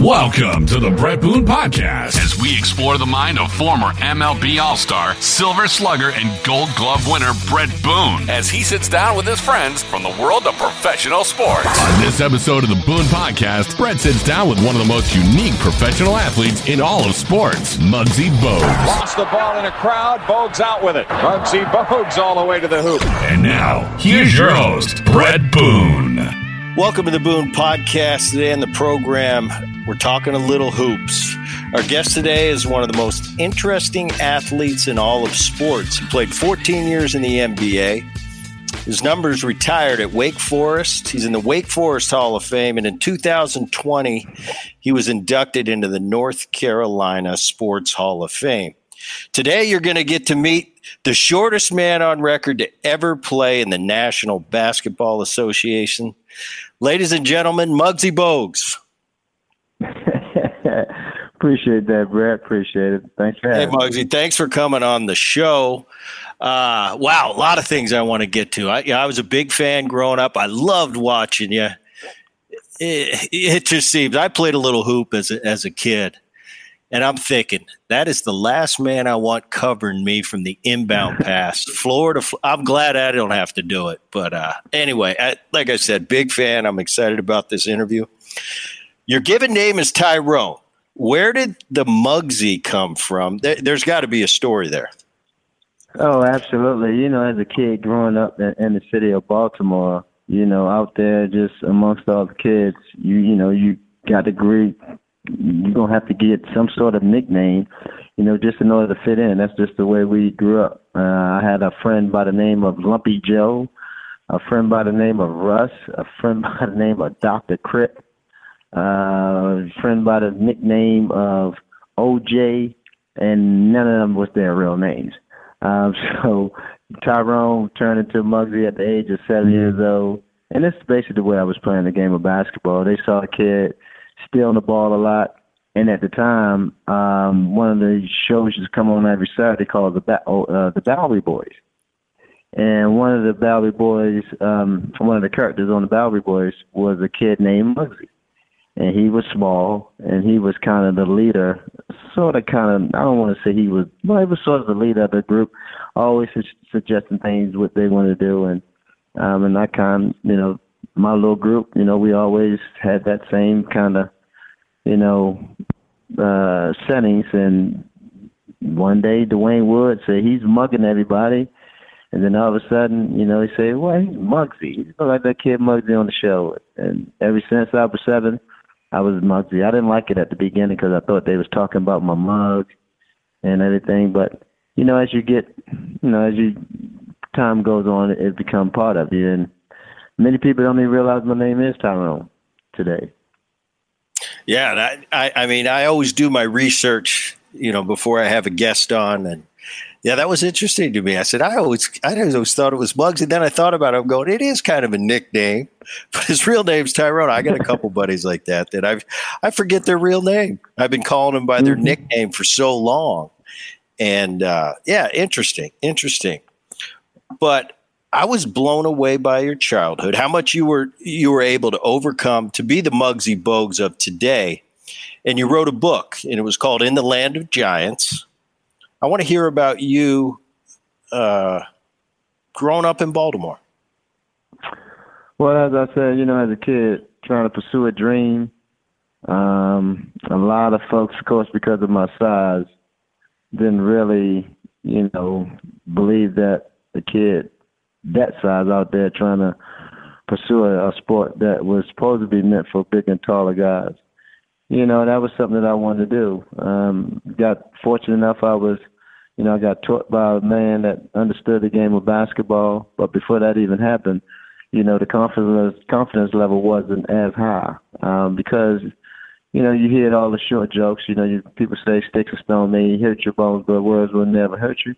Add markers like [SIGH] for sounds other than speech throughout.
Welcome to the Brett Boone Podcast as we explore the mind of former MLB All Star, Silver Slugger, and Gold Glove winner Brett Boone as he sits down with his friends from the world of professional sports. On this episode of the Boone Podcast, Brett sits down with one of the most unique professional athletes in all of sports, Muggsy Bogues. Lost the ball in a crowd, Bogues out with it. Muggsy Bogues all the way to the hoop. And now, here's your host, Brett Boone. Welcome to the Boone Podcast. Today on the program, we're talking a little hoops. Our guest today is one of the most interesting athletes in all of sports. He played 14 years in the NBA. His numbers retired at Wake Forest. He's in the Wake Forest Hall of Fame. And in 2020, he was inducted into the North Carolina Sports Hall of Fame. Today, you're going to get to meet the shortest man on record to ever play in the National Basketball Association. Ladies and gentlemen, Muggsy Bogues. [LAUGHS] Appreciate that, Brett. Appreciate it. Thanks for having hey, Muggsy, thanks for coming on the show. Uh, wow, a lot of things I want to get to. I, I was a big fan growing up. I loved watching you. It, it just seems I played a little hoop as a, as a kid, and I'm thinking that is the last man I want covering me from the inbound pass, Florida. I'm glad I don't have to do it. But uh, anyway, I, like I said, big fan. I'm excited about this interview. Your given name is Tyrone. Where did the Muggsy come from? There, has got to be a story there. Oh, absolutely. You know, as a kid growing up in, in the city of Baltimore, you know, out there just amongst all the kids, you you know, you got to agree you're gonna have to get some sort of nickname, you know, just in order to fit in. That's just the way we grew up. Uh, I had a friend by the name of Lumpy Joe, a friend by the name of Russ, a friend [LAUGHS] by the name of Doctor Crip, uh, friend by the nickname of OJ, and none of them was their real names. Um, [LAUGHS] so Tyrone turned into Muggsy at the age of seven years old, and that's basically the way I was playing the game of basketball. They saw a kid stealing the ball a lot, and at the time, um, one of the shows to come on every Saturday called the ba- uh, the Bowery Boys. And one of the Bowery Boys, um, one of the characters on the Bowery Boys was a kid named Muggsy and he was small, and he was kind of the leader, sort of kind of. I don't want to say he was, well, he was sort of the leader of the group, always su- suggesting things what they wanted to do, and um, and I kind, you know, my little group, you know, we always had that same kind of, you know, uh, settings, and one day Dwayne Wood said he's mugging everybody. And then all of a sudden, you know, he said, "Well, he's Muggsy. He's like that kid Muggsy on the show." And ever since I was seven, I was Muggsy. I didn't like it at the beginning because I thought they was talking about my mug and everything. But you know, as you get, you know, as you time goes on, it, it become part of you. And many people don't even realize my name is Tyrone today. Yeah, I, I mean, I always do my research, you know, before I have a guest on, and yeah, that was interesting to me. I said, I always, I always thought it was Bugs, and then I thought about it. I'm going, it is kind of a nickname, [LAUGHS] but his real name's Tyrone. I got a couple buddies like that that I've, I forget their real name. I've been calling them by their mm-hmm. nickname for so long, and uh, yeah, interesting, interesting. But I was blown away by your childhood. How much you were you were able to overcome to be the Muggsy Bogues of today, and you wrote a book, and it was called In the Land of Giants I want to hear about you uh, growing up in Baltimore. Well, as I said, you know, as a kid, trying to pursue a dream. Um, a lot of folks, of course, because of my size, didn't really, you know, believe that a kid that size out there trying to pursue a, a sport that was supposed to be meant for big and taller guys you know, that was something that I wanted to do. Um, got fortunate enough I was, you know, I got taught by a man that understood the game of basketball. But before that even happened, you know, the confidence confidence level wasn't as high um, because, you know, you hear all the short jokes. You know, you, people say sticks and stone may hurt your bones, but words will never hurt you.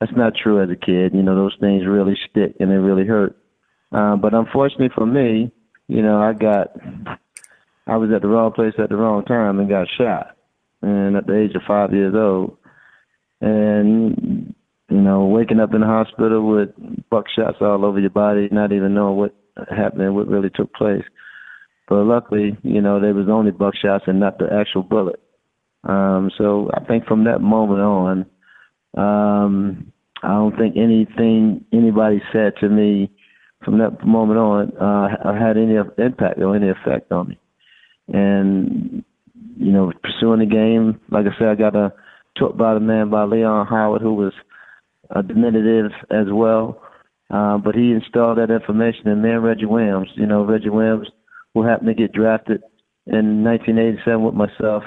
That's not true as a kid. You know, those things really stick and they really hurt. Uh, but unfortunately for me, you know, I got I was at the wrong place at the wrong time and got shot. And at the age of five years old, and you know, waking up in the hospital with buckshots all over your body, not even knowing what happened, and what really took place. but luckily, you know, there was only buckshots and not the actual bullet. Um, so I think from that moment on, um, I don't think anything anybody said to me from that moment on uh, had any impact or any effect on me. And you know, pursuing the game, like I said, I got a taught by the man by Leon Howard, who was a diminutive as well. Uh, but he installed that information in me and Reggie Williams. You know, Reggie Williams, who happened to get drafted in 1987 with myself.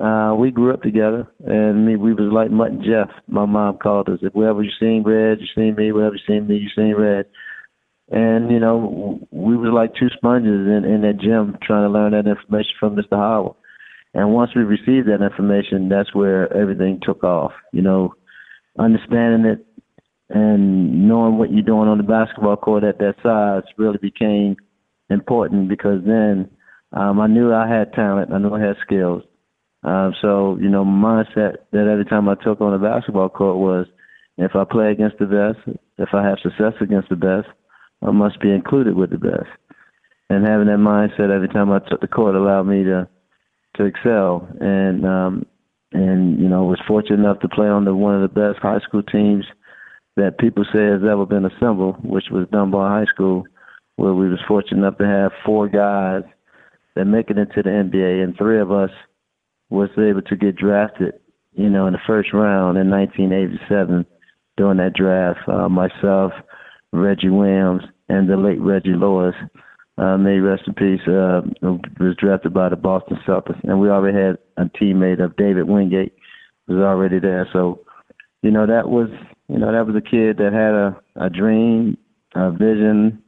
Uh, we grew up together, and me, we was like Mutt and Jeff. My mom called us. If wherever you seen Red, you seen me. Wherever you seen me, you seen Red. And you know, we was like two sponges in, in that gym trying to learn that information from Mr. Howard. And once we received that information, that's where everything took off. You know, understanding it and knowing what you're doing on the basketball court at that size really became important because then um, I knew I had talent. I knew I had skills. Um, so, you know, mindset that every time I took on the basketball court was if I play against the best, if I have success against the best, I must be included with the best. And having that mindset every time I took the court allowed me to to excel. And um, and you know was fortunate enough to play on the one of the best high school teams that people say has ever been assembled, which was Dunbar High School, where we was fortunate enough to have four guys that make it into the NBA, and three of us was able to get drafted, you know, in the first round in 1987 during that draft. Uh, myself, Reggie Williams, and the late Reggie Lewis uh, may rest in peace, uh, was drafted by the Boston Celtics, and we already had a teammate of David Wingate was already there. So, you know, that was you know that was a kid that had a a dream, a vision,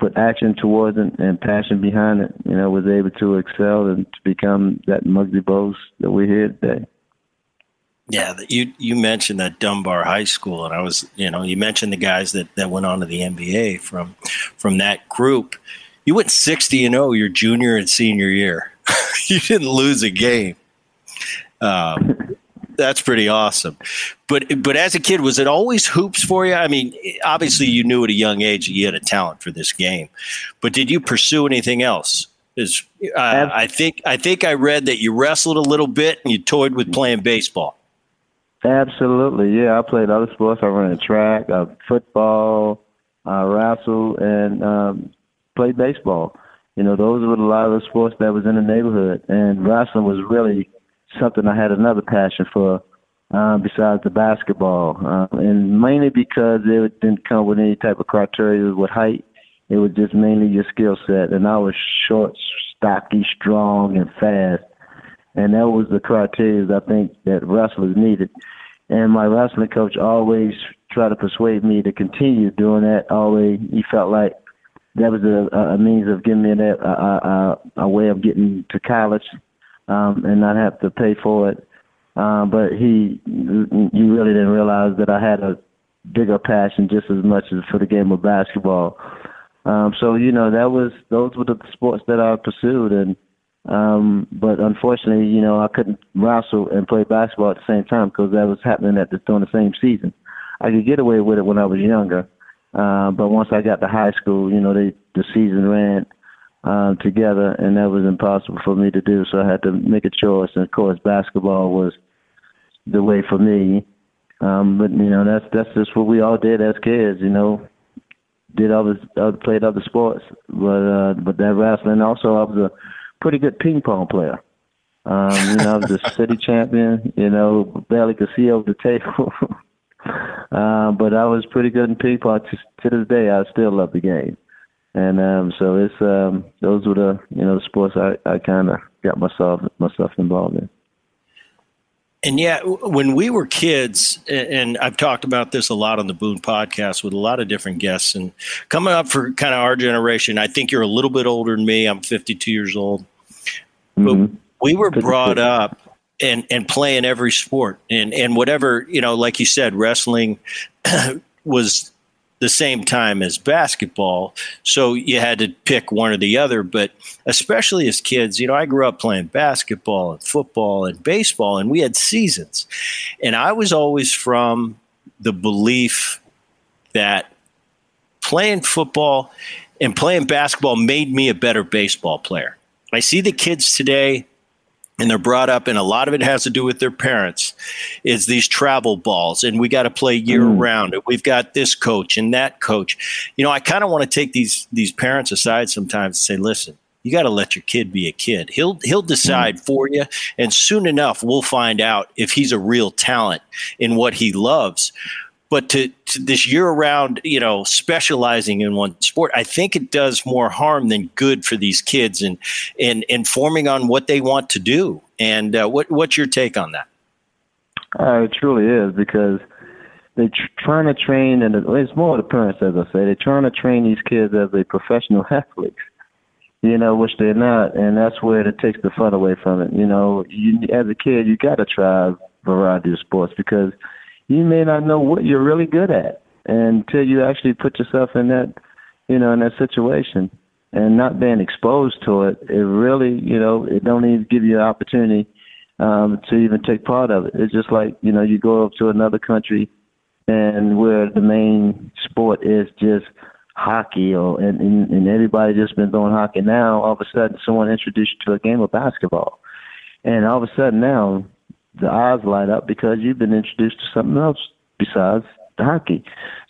put action towards it, and passion behind it. You know, was able to excel and to become that Muggsy Bogues that we're here today. Yeah, you you mentioned that Dunbar High School, and I was, you know, you mentioned the guys that, that went on to the NBA from from that group. You went sixty and zero oh your junior and senior year. [LAUGHS] you didn't lose a game. Um, [LAUGHS] that's pretty awesome. But but as a kid, was it always hoops for you? I mean, obviously you knew at a young age you had a talent for this game, but did you pursue anything else? Is uh, I think I think I read that you wrestled a little bit and you toyed with playing baseball. Absolutely, yeah. I played other sports. I ran track, uh, football, uh, wrestled, and um, played baseball. You know, those were a lot of the sports that was in the neighborhood, and wrestling was really something I had another passion for. Uh, besides the basketball, uh, and mainly because it didn't come with any type of criteria with height. It was just mainly your skill set, and I was short, stocky, strong, and fast and that was the criteria I think that wrestlers needed. And my wrestling coach always tried to persuade me to continue doing that. Always, he felt like that was a, a means of giving me a, a, a, a way of getting to college um, and not have to pay for it. Um, but he, you really didn't realize that I had a bigger passion just as much as for the game of basketball. Um, so you know that was those were the sports that I pursued, and um, but unfortunately, you know, I couldn't wrestle and play basketball at the same time because that was happening at the during the same season. I could get away with it when I was younger, uh, but once I got to high school, you know, they, the season ran uh, together, and that was impossible for me to do. So I had to make a choice, and of course, basketball was the way for me. Um, but you know, that's that's just what we all did as kids. You know, did other, other played other sports, but uh, but that wrestling also I was a pretty good ping pong player. Um, you know, I was a [LAUGHS] city champion. You know, barely could see over the table. [LAUGHS] uh, but I was pretty good in ping pong. To, to this day, I still love the game. And um, so it's um, those were the you know the sports I, I kind of got myself myself involved in. And yeah, when we were kids, and I've talked about this a lot on the Boone podcast with a lot of different guests, and coming up for kind of our generation, I think you're a little bit older than me. I'm 52 years old, but mm-hmm. we were brought up and and playing every sport and and whatever you know, like you said, wrestling [CLEARS THROAT] was the same time as basketball. So you had to pick one or the other. But especially as kids, you know, I grew up playing basketball and football and baseball, and we had seasons. And I was always from the belief that playing football and playing basketball made me a better baseball player. I see the kids today and they're brought up and a lot of it has to do with their parents is these travel balls and we got to play year mm. round we've got this coach and that coach you know i kind of want to take these these parents aside sometimes and say listen you got to let your kid be a kid he'll he'll decide mm. for you and soon enough we'll find out if he's a real talent in what he loves but to, to, this year round, you know, specializing in one sport, I think it does more harm than good for these kids and and informing on what they want to do. And uh, what what's your take on that? Uh, it truly is because they're tr- trying to train, and it's more the parents, as I say, they're trying to train these kids as a professional [LAUGHS] athletes. You know, which they're not, and that's where it takes the fun away from it. You know, you as a kid, you got to try a variety of sports because you may not know what you're really good at until you actually put yourself in that, you know, in that situation and not being exposed to it. It really, you know, it don't even give you an opportunity um, to even take part of it. It's just like, you know, you go up to another country and where the main sport is just hockey or and, and, and everybody just been doing hockey now all of a sudden someone introduced you to a game of basketball and all of a sudden now the eyes light up because you've been introduced to something else besides hockey.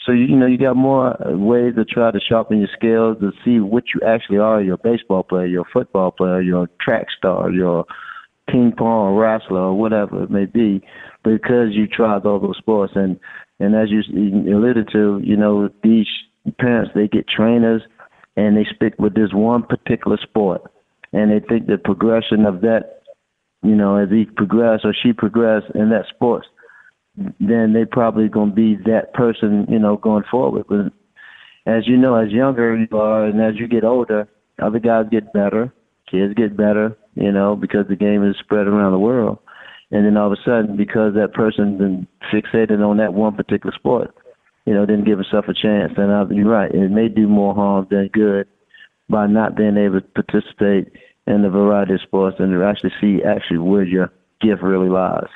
So you, you know you got more uh, ways to try to sharpen your skills to see what you actually are. You're a baseball player, you're a football player, you're a track star, you're a ping pong wrestler or whatever it may be, because you tried all those sports. And and as you alluded to, you know these parents they get trainers and they stick with this one particular sport, and they think the progression of that you know, as he progressed or she progressed in that sports, then they probably gonna be that person, you know, going forward. But as you know, as younger you are and as you get older, other guys get better, kids get better, you know, because the game is spread around the world. And then all of a sudden, because that person's been fixated on that one particular sport, you know, didn't give himself a chance. And I, you're right, it may do more harm than good by not being able to participate in the variety of sports and to actually see actually where your gift really lies.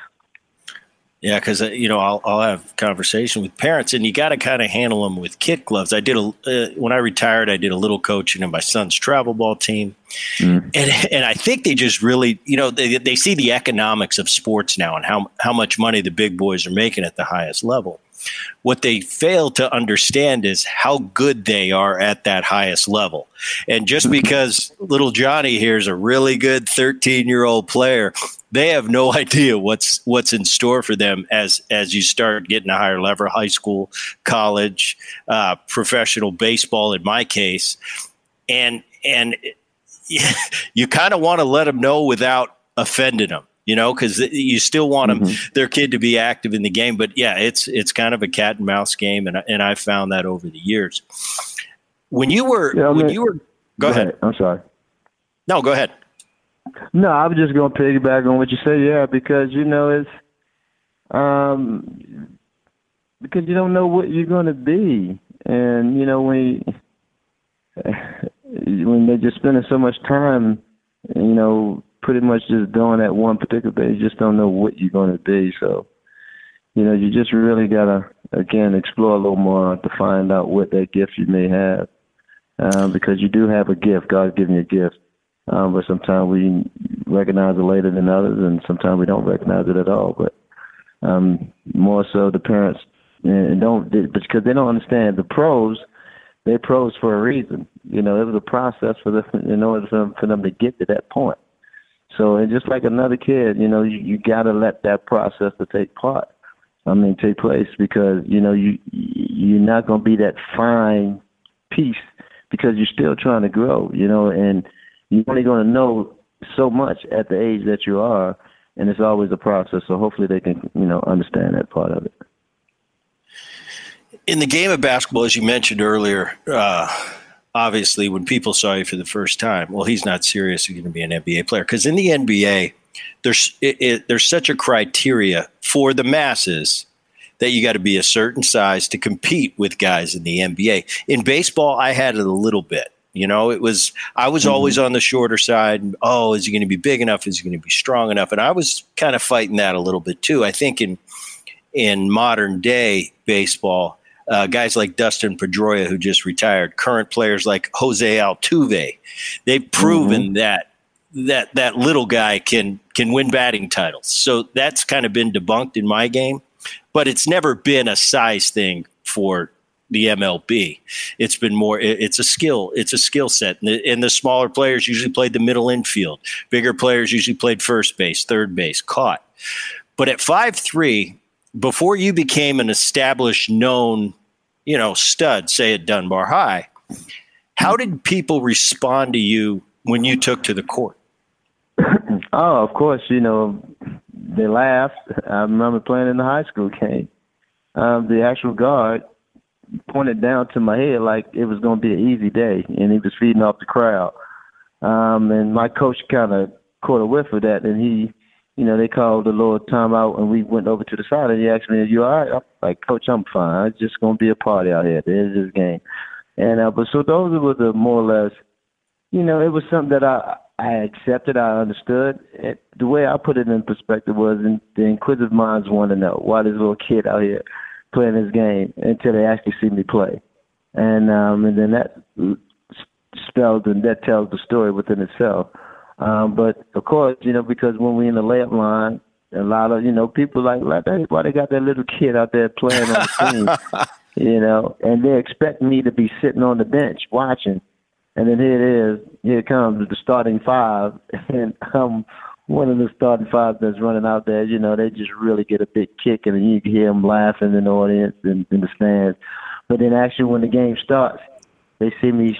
Yeah, because uh, you know I'll I'll have conversation with parents, and you got to kind of handle them with kid gloves. I did a uh, when I retired, I did a little coaching in my son's travel ball team, mm. and and I think they just really you know they they see the economics of sports now and how how much money the big boys are making at the highest level, what they fail to understand is how good they are at that highest level. And just because little Johnny here is a really good 13 year old player, they have no [LAUGHS] idea what's what's in store for them as as you start getting a higher level, high school, college, uh, professional baseball. In my case, and and [LAUGHS] you kind of want to let them know without offending them you know, because you still want them, mm-hmm. their kid to be active in the game. But yeah, it's it's kind of a cat and mouse game, and and I found that over the years. When you were yeah, when you were, go, go ahead. ahead. I'm sorry. No, go ahead. No, I was just going to piggyback on what you said. Yeah, because you know it's um because you don't know what you're going to be, and you know when [LAUGHS] when they're just spending so much time, you know, pretty much just doing that one particular thing. You just don't know what you're going to be. So, you know, you just really got to, again, explore a little more to find out what that gift you may have. Um, because you do have a gift. God's given you a gift. Um, but sometimes we recognize it later than others, and sometimes we don't recognize it at all. But um, more so, the parents and don't because they don't understand the pros. They're pros for a reason. You know, it was a process for them in order for them, for them to get to that point. So it's just like another kid, you know, you, you got to let that process to take part. I mean, take place because you know you you're not going to be that fine piece because you're still trying to grow, you know, and you're only going to know so much at the age that you are, and it's always a process. So hopefully they can, you know, understand that part of it. In the game of basketball, as you mentioned earlier, uh, obviously when people saw you for the first time, well, he's not seriously going to be an NBA player because in the NBA, there's it, it, there's such a criteria for the masses that you got to be a certain size to compete with guys in the NBA. In baseball, I had it a little bit. You know, it was I was mm-hmm. always on the shorter side. And, oh, is he going to be big enough? Is he going to be strong enough? And I was kind of fighting that a little bit too. I think in in modern day baseball, uh, guys like Dustin Pedroia, who just retired, current players like Jose Altuve. They've proven mm-hmm. that that that little guy can can win batting titles. So that's kind of been debunked in my game, but it's never been a size thing for the MLB. It's been more. It's a skill. It's a skill set, and the, and the smaller players usually played the middle infield. Bigger players usually played first base, third base, caught. But at five three, before you became an established, known, you know, stud, say at Dunbar High, how did people respond to you when you took to the court? [CLEARS THROAT] oh, of course, you know, they laughed. I remember playing in the high school game. Um, the actual guard pointed down to my head like it was going to be an easy day, and he was feeding off the crowd. Um, and my coach kind of caught a whiff of that, and he you know, they called a little timeout and we went over to the side and he asked me, Are you all right? I'm like, Coach, I'm fine. It's just gonna be a party out here. at the end of this game. And uh but so those were the more or less you know, it was something that I I accepted, I understood. It, the way I put it in perspective was in, the inquisitive minds want to know why this little kid out here playing this game until they actually see me play. And um and then that spells and that tells the story within itself. Um, but of course, you know, because when we in the layup line, a lot of you know people like, like why they got that little kid out there playing on the team, [LAUGHS] you know, and they expect me to be sitting on the bench watching, and then here it is, here comes the starting five, [LAUGHS] and I'm one of the starting five that's running out there. You know, they just really get a big kick, and you can hear them laughing in the audience and in the stands. But then actually, when the game starts, they see me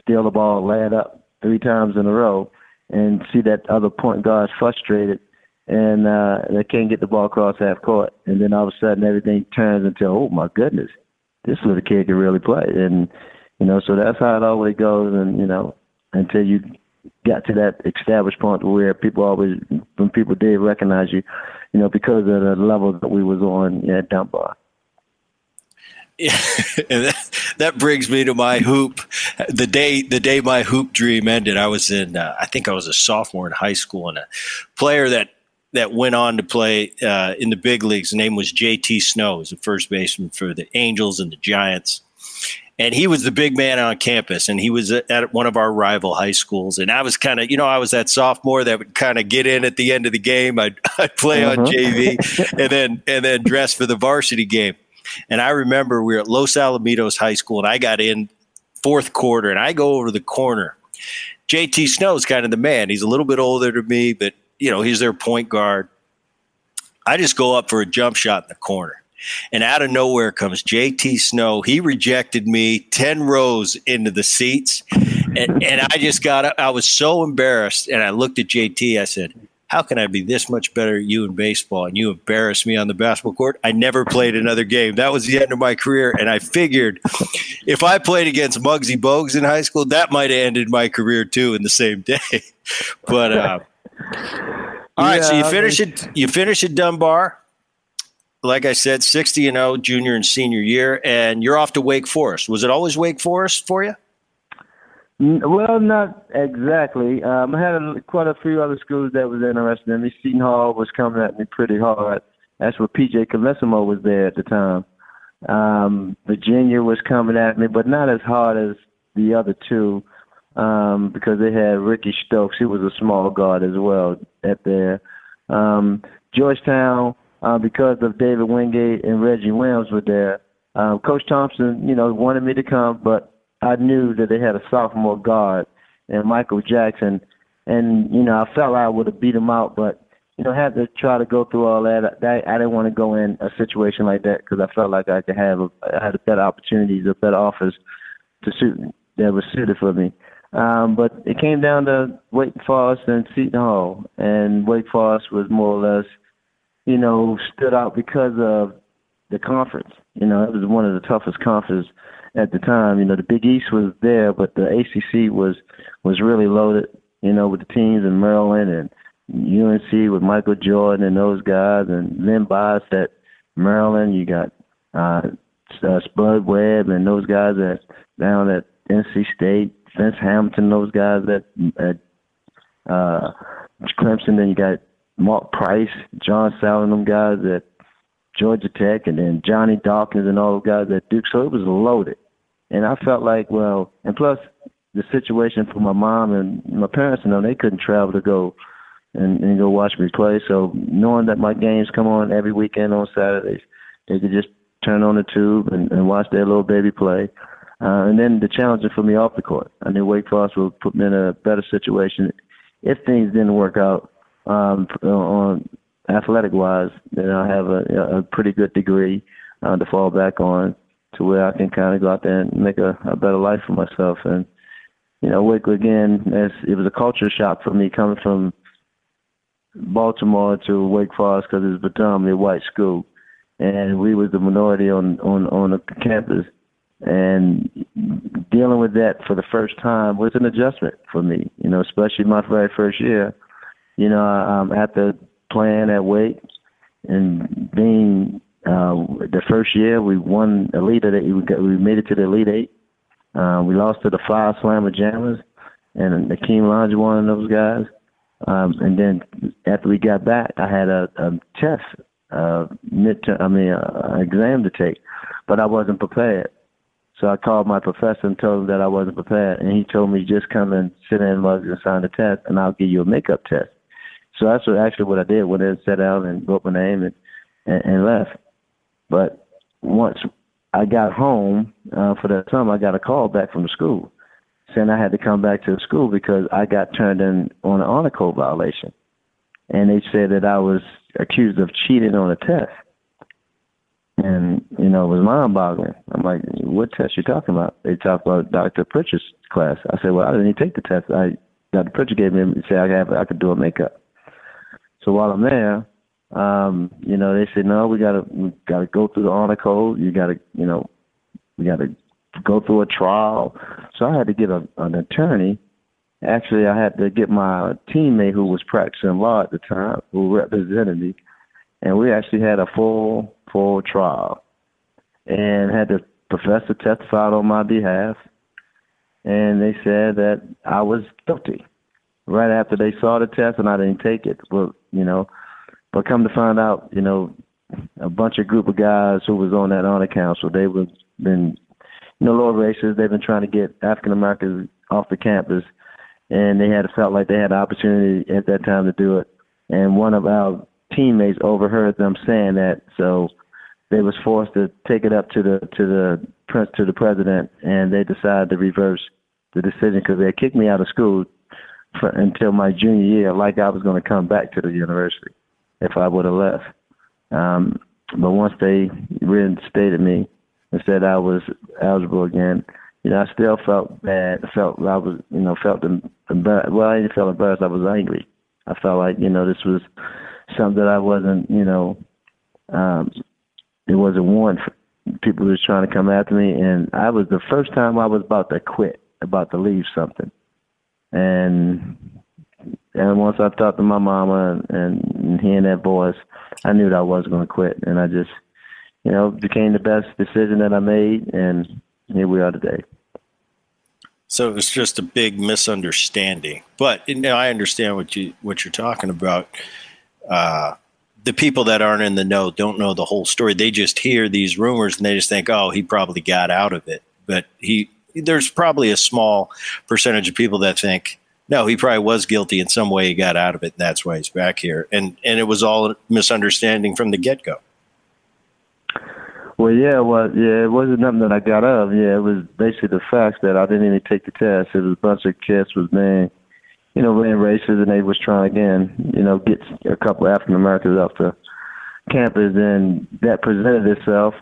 steal the ball, lay it up three times in a row and see that other point guard frustrated and uh they can't get the ball across half court. And then all of a sudden everything turns into oh my goodness this little kid can really play. And you know so that's how it always goes. And you know until you got to that established point where people always when people did recognize you you know because of the level that we was on at Dunbar yeah, [LAUGHS] and that, that brings me to my hoop. The day the day my hoop dream ended, I was in. Uh, I think I was a sophomore in high school, and a player that that went on to play uh, in the big leagues. His name was J.T. Snow. He's a first baseman for the Angels and the Giants. And he was the big man on campus, and he was at one of our rival high schools. And I was kind of, you know, I was that sophomore that would kind of get in at the end of the game. I'd, [LAUGHS] I'd play uh-huh. on JV, [LAUGHS] and then and then dress for the varsity game. And I remember we were at Los Alamitos High School, and I got in fourth quarter, and I go over the corner. JT Snow's kind of the man. He's a little bit older than me, but you know he's their point guard. I just go up for a jump shot in the corner. And out of nowhere comes JT Snow. He rejected me 10 rows into the seats. And, and I just got up. I was so embarrassed. And I looked at JT. I said, how can I be this much better at you in baseball? And you embarrass me on the basketball court. I never played another game. That was the end of my career. And I figured if I played against Muggsy Bogues in high school, that might have ended my career too in the same day. [LAUGHS] but uh, all right, yeah, so you finish it. You finish at Dunbar. Like I said, sixty and zero, oh, junior and senior year, and you're off to Wake Forest. Was it always Wake Forest for you? Well, not exactly. Um, I had a, quite a few other schools that was interested in me. Seton Hall was coming at me pretty hard. That's where PJ Carlesimo was there at the time. Um, Virginia was coming at me, but not as hard as the other two um, because they had Ricky Stokes. He was a small guard as well at there. Um, Georgetown, uh, because of David Wingate and Reggie Williams were there. Um, Coach Thompson, you know, wanted me to come, but I knew that they had a sophomore guard and Michael Jackson, and you know I felt like I would have beat him out, but you know had to try to go through all that. I, I didn't want to go in a situation like that because I felt like I could have a, I had a better opportunities, a better offers to suit that was suited for me. Um, but it came down to Wake Forest and Seton Hall, and Wake Forest was more or less, you know, stood out because of the conference. You know, it was one of the toughest conferences at the time. You know, the Big East was there, but the ACC was was really loaded. You know, with the teams in Maryland and UNC with Michael Jordan and those guys, and then Bias at Maryland. You got uh, uh, Spud Webb and those guys at down at NC State. Vince Hamilton, those guys at at uh, Clemson. Then you got Mark Price, John Salley, them guys at Georgia Tech, and then Johnny Dawkins and all those guys at Duke. So it was loaded, and I felt like, well, and plus the situation for my mom and my parents, you know, they couldn't travel to go and, and go watch me play. So knowing that my games come on every weekend on Saturdays, they could just turn on the tube and, and watch their little baby play. Uh, and then the challenge for me off the court. I knew Wake Forest would put me in a better situation if things didn't work out um, on athletic wise. Then I have a, a pretty good degree uh, to fall back on to where I can kind of go out there and make a, a better life for myself. And you know, Wake again, it was a culture shock for me coming from Baltimore to Wake Forest because it was predominantly a white school, and we was the minority on on on the campus and dealing with that for the first time was an adjustment for me. You know, especially my very first year. You know, I um, after playing at Wake and being uh, the first year we won Elite Eight, we got, we made it to the Elite Eight. Uh, we lost to the Phi Slama Jamas, and Akeem Olajuwon and those guys. Um, and then after we got back, I had a, a test, midterm, I mean, uh, exam to take, but I wasn't prepared. So I called my professor and told him that I wasn't prepared, and he told me just come and sit in mugs and sign the test, and I'll give you a makeup test. So that's what, actually what I did. Went in, sat down, and wrote my name and, and and left. But once I got home uh, for that summer, I got a call back from the school saying I had to come back to the school because I got turned in on an honor code violation, and they said that I was accused of cheating on a test and you know it was mind-boggling. I'm like, what test you talking about? They talked about Dr. Pritchard's class. I said, well, I didn't even take the test. I Dr. Pritchard gave me said I have I could do a makeup. So while I'm there, um, you know, they said, no, we gotta we gotta go through the honor code. You gotta, you know, we gotta go through a trial. So I had to get a, an attorney. Actually, I had to get my teammate who was practicing law at the time, who represented me, and we actually had a full full trial and had the professor testified on my behalf and they said that I was guilty right after they saw the test and I didn't take it but you know but come to find out you know a bunch of group of guys who was on that honor council they were been you know lower races they've been trying to get African Americans off the campus and they had felt like they had the opportunity at that time to do it. And one of our teammates overheard them saying that, so they was forced to take it up to the to the prince to the president, and they decided to reverse the decision because they kicked me out of school for, until my junior year, like I was going to come back to the university if I would have left. Um, but once they reinstated me and said I was eligible again, you know, I still felt bad. I felt I was, you know, felt embarrassed. Well, I didn't feel embarrassed. I was angry. I felt like, you know, this was something that I wasn't, you know, um, it wasn't warned. People was trying to come after me, and I was the first time I was about to quit, about to leave something, and and once I talked to my mama and, and hearing that voice, I knew that I wasn't going to quit, and I just, you know, became the best decision that I made, and here we are today. So it was just a big misunderstanding, but you know, I understand what you what you're talking about uh, the people that aren't in the know don't know the whole story. They just hear these rumors and they just think, "Oh, he probably got out of it." But he, there's probably a small percentage of people that think, "No, he probably was guilty in some way. He got out of it, that's why he's back here." And and it was all a misunderstanding from the get go. Well, yeah, well, yeah, it wasn't nothing that I got out of. Yeah, it was basically the fact that I didn't even take the test. It was a bunch of kids was being you know, ran races and they was trying again, you know, get a couple African Americans off the campus and that presented itself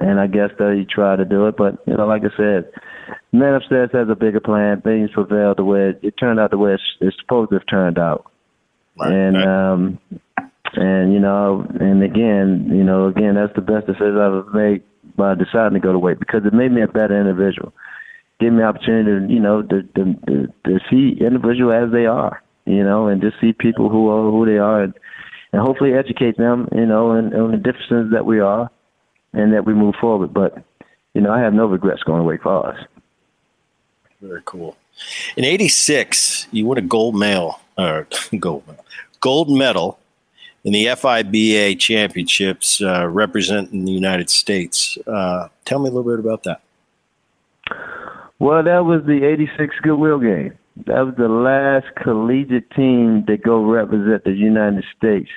and I guess they tried to do it. But, you know, like I said, man upstairs has a bigger plan. Things prevailed the way it, it turned out the way it's, it's supposed to have turned out. Right. And um and you know, and again, you know, again that's the best decision I've ever made by deciding to go to Wake because it made me a better individual give me opportunity to you know to, to to to see individual as they are, you know, and just see people who are who they are, and, and hopefully educate them, you know, and on the differences that we are, and that we move forward. But you know, I have no regrets going to Wake Forest. Very cool. In '86, you won a gold medal, or [LAUGHS] gold medal, gold medal in the FIBA championships uh, representing the United States. Uh, tell me a little bit about that. Well, that was the 86 Goodwill game. That was the last collegiate team to go represent the United States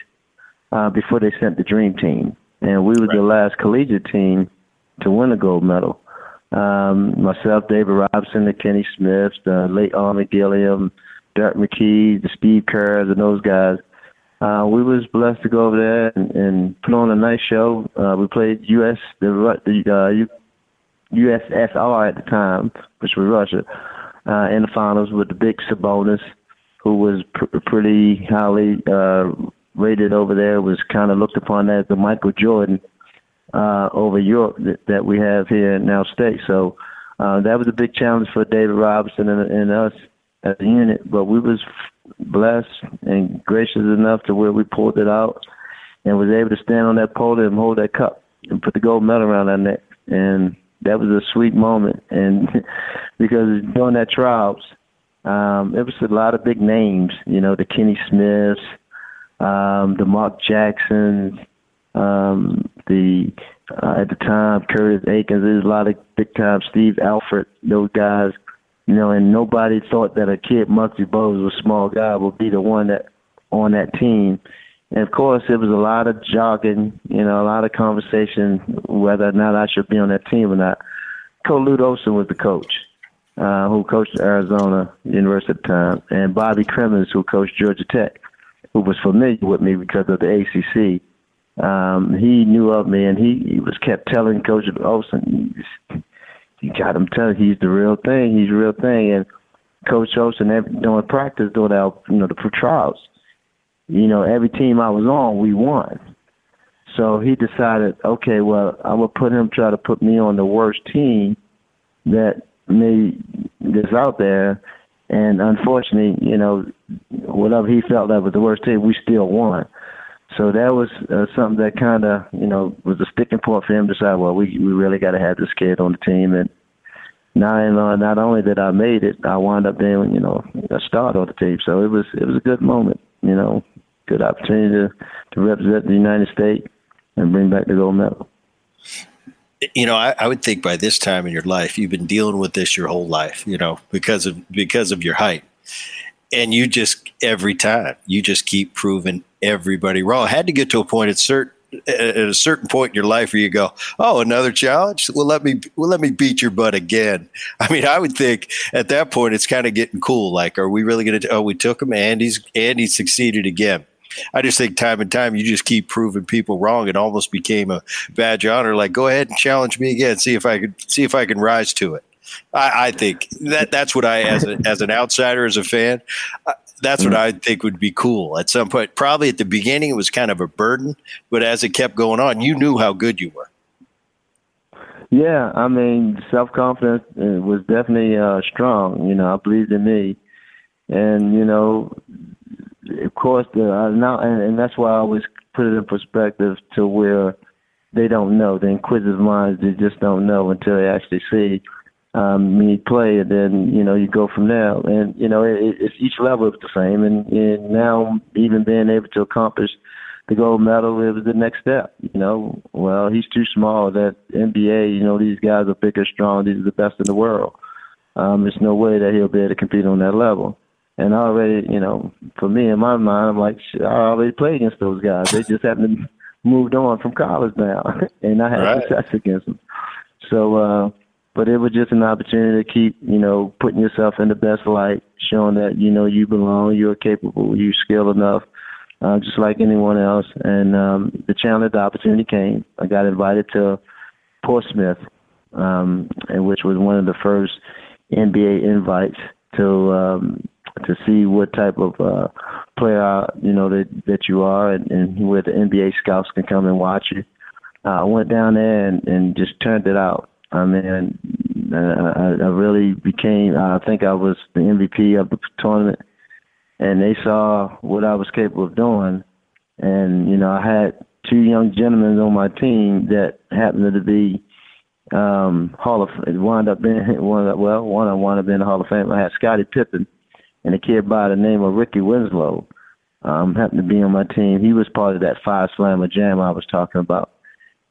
uh, before they sent the Dream Team. And we were right. the last collegiate team to win a gold medal. Um, myself, David Robinson, the Kenny Smith, the late Armen Gilliam, Dirk McKey, the Steve Kerrs, and those guys. Uh, we was blessed to go over there and, and put on a nice show. Uh, we played U.S. the, the uh, USSR at the time, which was Russia, uh, in the finals with the big Sabonis, who was pr- pretty highly uh, rated over there. Was kind of looked upon as the Michael Jordan uh, over Europe that, that we have here in our state. So uh, that was a big challenge for David Robinson and, and us as a unit. But we was blessed and gracious enough to where we pulled it out and was able to stand on that podium and hold that cup and put the gold medal around our neck. And that was a sweet moment. And [LAUGHS] because during that trials, um, it was a lot of big names, you know, the Kenny Smiths, um, the Mark Jacksons, um, the uh, at the time Curtis Akins. There's a lot of big time Steve Alford, those guys, you know, and nobody thought that a kid Muggsy Bogues, a small guy, would be the one that on that team. And of course, it was a lot of jogging, you know, a lot of conversation whether or not I should be on that team or not. Coach Lute Olson was the coach, uh, who coached Arizona University at the time, and Bobby Cremins, who coached Georgia Tech, who was familiar with me because of the ACC um, he knew of me, and he, he was kept telling Coach Olson, "You got him tell he's the real thing. He's the real thing." And Coach Olson, every, doing practice, doing our you know the trials, you know, every team I was on, we won. So he decided, okay, well, I'm gonna put him try to put me on the worst team that may that's out there. And unfortunately, you know, whatever he felt that was the worst team, we still won. So that was uh, something that kind of, you know, was a sticking point for him to decide, well, we we really got to have this kid on the team. And not uh, not only that I made it, I wound up being, you know, a start on the team. So it was it was a good moment, you know, good opportunity to to represent the United States and bring back the gold medal. You know, I, I would think by this time in your life, you've been dealing with this your whole life. You know, because of because of your height and you just every time you just keep proving everybody wrong. I had to get to a point at certain at a certain point in your life where you go, "Oh, another challenge? Well, let me well let me beat your butt again." [LAUGHS] I mean, I would think at that point it's kind of getting cool. Like, are we really going to? Oh, we took him, and he's and he succeeded again. I just think time and time you just keep proving people wrong. It almost became a badge of honor. Like, go ahead and challenge me again. See if I could see if I can rise to it. I, I think that that's what I, as a, as an outsider, as a fan, uh, that's what I think would be cool at some point. Probably at the beginning, it was kind of a burden, but as it kept going on, you knew how good you were. Yeah, I mean, self confidence uh, was definitely uh, strong. You know, I believed in me, and you know, of course, the uh, now, and, and that's why I always put it in perspective to where they don't know. The inquisitive minds, they just don't know until they actually see um, me play, and then you know you go from there. And you know it, it's each level is the same, and, and now even being able to accomplish the gold medal it was the next step. You know, well he's too small. That NBA, you know, these guys are bigger, strong. These are the best in the world. Um, there's no way that he'll be able to compete on that level. And already, you know, for me in my mind, I'm like, I already played against those guys. They just haven't moved on from college now, [LAUGHS] and I had right. success against them. So. uh but it was just an opportunity to keep, you know, putting yourself in the best light, showing that you know you belong, you're capable, you're skilled enough, uh, just like anyone else. And um, the challenge, the opportunity came. I got invited to Portsmouth, um, and which was one of the first NBA invites to um, to see what type of uh, player you know that that you are, and, and where the NBA scouts can come and watch you. Uh, I went down there and, and just turned it out I mean, I, I really became. I think I was the MVP of the tournament, and they saw what I was capable of doing. And you know, I had two young gentlemen on my team that happened to be um, Hall of. It wound up being [LAUGHS] one. Of, well, one of wound up being the Hall of Fame. I had Scottie Pippen and a kid by the name of Ricky Winslow. um, happened to be on my team. He was part of that Phi Slama Jama I was talking about.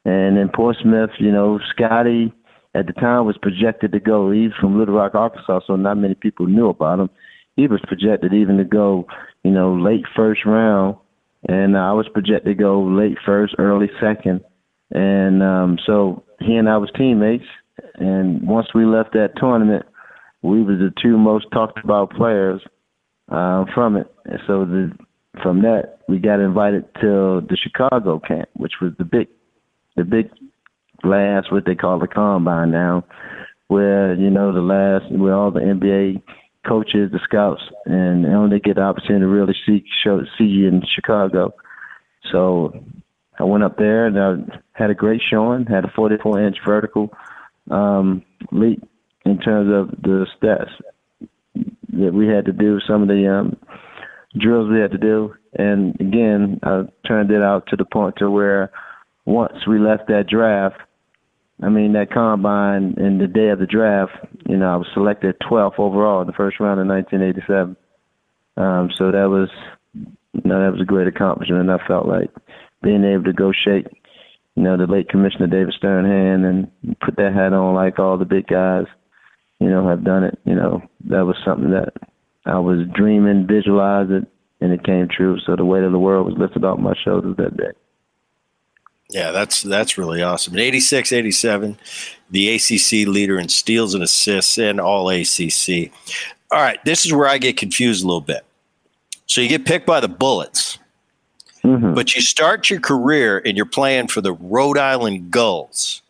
And in Portsmouth, you know, Scottie at the time was projected to go. He's from Little Rock, Arkansas, so not many people knew about him. He was projected even to go, you know, late first round, and I was projected to go late first, early second. And um, so he and I was teammates. And once we left that tournament, we were the two most talked about players uh, from it. And so the from that we got invited to the Chicago camp, which was the big the big last what they call the combine now, where you know the last where all the NBA coaches, the scouts, and they only get the opportunity to really see show see you in Chicago. So I went up there and I had a great showing. Had a 44 inch vertical um, leap in terms of the stats that we had to do. Some of the um, drills we had to do, and again, I turned it out to the point to where once we left that draft, I mean that combine in the day of the draft, you know, I was selected 12th overall in the first round in 1987. Um, so that was, you know, that was a great accomplishment. And I felt like being able to go shake, you know, the late Commissioner David Stern hand and put that hat on like all the big guys, you know, have done it. You know, that was something that I was dreaming, visualizing, and it came true. So the weight of the world was lifted off my shoulders that day. Yeah, that's that's really awesome. In 86, 87, the ACC leader in steals and assists and all ACC. All right, this is where I get confused a little bit. So you get picked by the Bullets, mm-hmm. but you start your career and you're playing for the Rhode Island Gulls.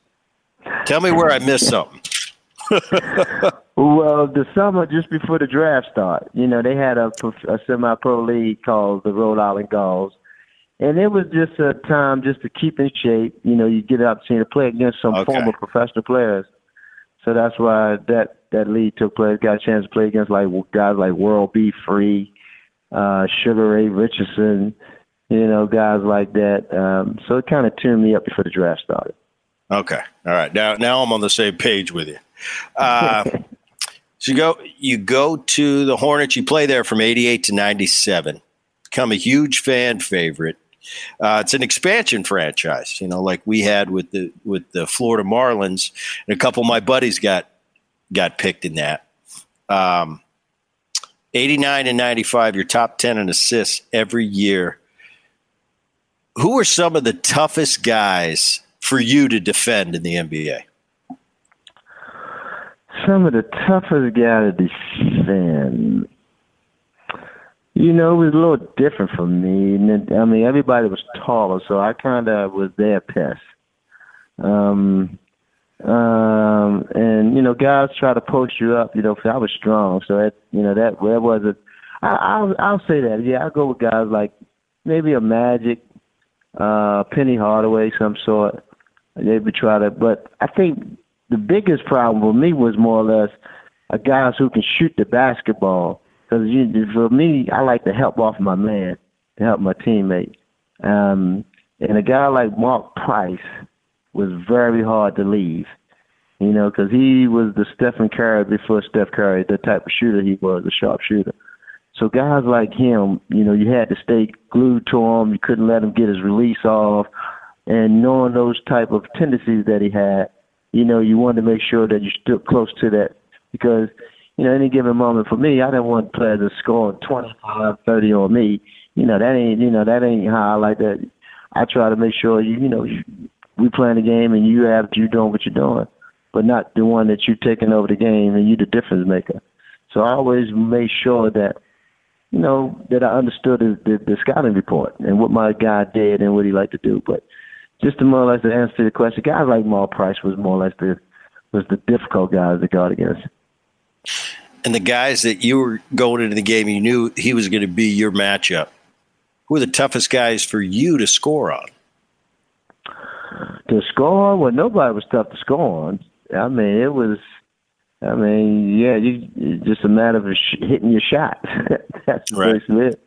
Tell me where I missed something. [LAUGHS] [LAUGHS] well, the summer just before the draft start, you know, they had a, a semi-pro league called the Rhode Island Gulls, and it was just a time just to keep in shape. You know, you get an opportunity to play against some okay. former professional players, so that's why that that league took place. Got a chance to play against like guys like World B. Free, uh, Sugar Ray Richardson, you know, guys like that. Um, so it kind of tuned me up before the draft started. Okay, all right. Now, now I'm on the same page with you. Uh, [LAUGHS] so you go, you go to the Hornets. You play there from '88 to '97. Become a huge fan favorite. Uh, it's an expansion franchise, you know, like we had with the with the Florida Marlins, and a couple of my buddies got got picked in that. Um, 89 and 95, your top 10 in assists every year. Who are some of the toughest guys for you to defend in the NBA? Some of the toughest guys to defend. You know, it was a little different for me. I mean, everybody was taller, so I kind of was their pest. Um, um, and you know, guys try to post you up. You know, I was strong, so that you know that that wasn't. I, I'll I'll say that. Yeah, I go with guys like maybe a Magic, uh, Penny Hardaway, some sort. They would try to, but I think the biggest problem for me was more or less a guys who can shoot the basketball because for me, I like to help off my man, to help my teammate. Um, and a guy like Mark Price was very hard to leave, you know, because he was the Stephen Curry before Steph Curry, the type of shooter he was, a sharp shooter. So guys like him, you know, you had to stay glued to him. You couldn't let him get his release off. And knowing those type of tendencies that he had, you know, you wanted to make sure that you stood close to that because you know, any given moment for me, I didn't want players to score 25, 30 on me. You know, that ain't, you know, that ain't how I like that. I try to make sure you, you know, we playing the game and you have you doing what you're doing, but not the one that you're taking over the game and you the difference maker. So I always made sure that, you know, that I understood the, the, the scouting report and what my guy did and what he liked to do. But just to more or less to answer the question, guys like Mark Price was more or less the was the difficult guys to guard against and the guys that you were going into the game, you knew he was going to be your matchup. Who are the toughest guys for you to score on? To score on? Well, nobody was tough to score on. I mean, it was. I mean, yeah, you just a matter of sh- hitting your shot. [LAUGHS] That's right. basically it.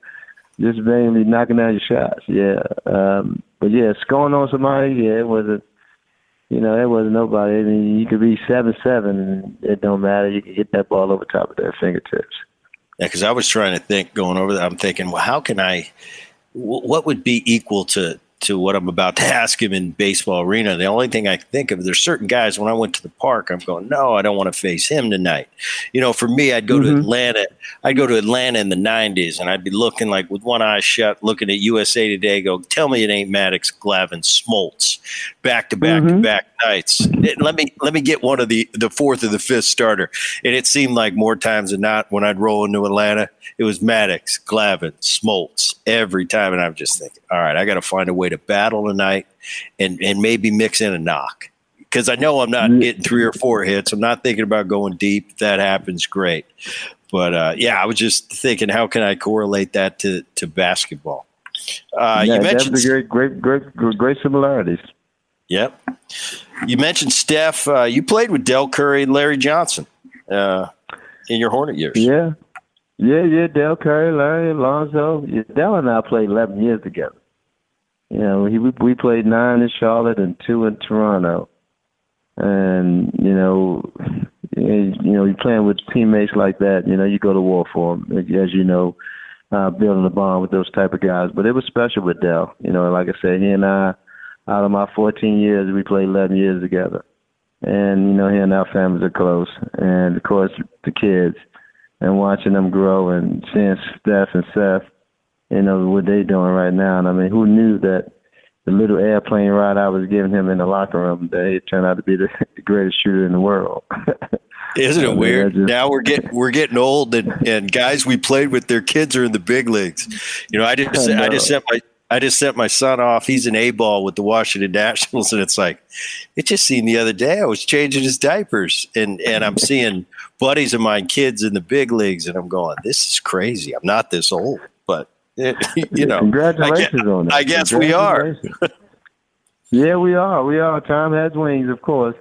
Just mainly knocking down your shots. Yeah. Um, but yeah, scoring on somebody, yeah, it was a you know, there wasn't nobody. I mean, you could be seven seven, and it don't matter. You can hit that ball over top of their fingertips. Yeah, because I was trying to think going over that. I'm thinking, well, how can I? What would be equal to to what I'm about to [LAUGHS] ask him in baseball arena. The only thing I think of, there's certain guys when I went to the park, I'm going, no, I don't want to face him tonight. You know, for me, I'd go mm-hmm. to Atlanta. I'd go to Atlanta in the 90s, and I'd be looking like with one eye shut, looking at USA Today. Go, tell me it ain't Maddux, Glavine, Smoltz, back to back to back nights. It, let me let me get one of the the fourth or the fifth starter. And it seemed like more times than not when I'd roll into Atlanta, it was Maddux, Glavine, Smoltz every time, and I'm just thinking, all right, I got to find a way to battle tonight, and and maybe mix in a knock because I know I'm not getting three or four hits. I'm not thinking about going deep. If that happens, great. But uh, yeah, I was just thinking, how can I correlate that to to basketball? Uh, yeah, you mentioned great, great, great, great similarities. Yep. You mentioned Steph. Uh, you played with Del Curry and Larry Johnson uh, in your Hornet years. Yeah. Yeah, yeah. Del Curry, Larry Alonzo. Yeah, Del and I played 11 years together. You know, he, we, played nine in Charlotte and two in Toronto. And, you know, [LAUGHS] you know, you're playing with teammates like that, you know, you go to war for them, as you know, uh, building a bond with those type of guys. But it was special with Del. You know, like I said, he and I – out of my 14 years, we played 11 years together. And, you know, he and our families are close. And, of course, the kids and watching them grow and seeing Steph and Seth, you know, what they're doing right now. And, I mean, who knew that the little airplane ride I was giving him in the locker room, that he turned out to be the, the [LAUGHS] greatest shooter in the world. [LAUGHS] Isn't it weird? Just, now we're getting we're getting old, and, and guys we played with, their kids are in the big leagues. You know, I just I, I just sent my I just sent my son off. He's an A ball with the Washington [LAUGHS] Nationals, and it's like it just seemed the other day I was changing his diapers, and and I'm seeing buddies of mine, kids in the big leagues, and I'm going, this is crazy. I'm not this old, it, [LAUGHS] you know, congratulations I on that. I guess we are. yeah, we are. We are. Time has wings, of course,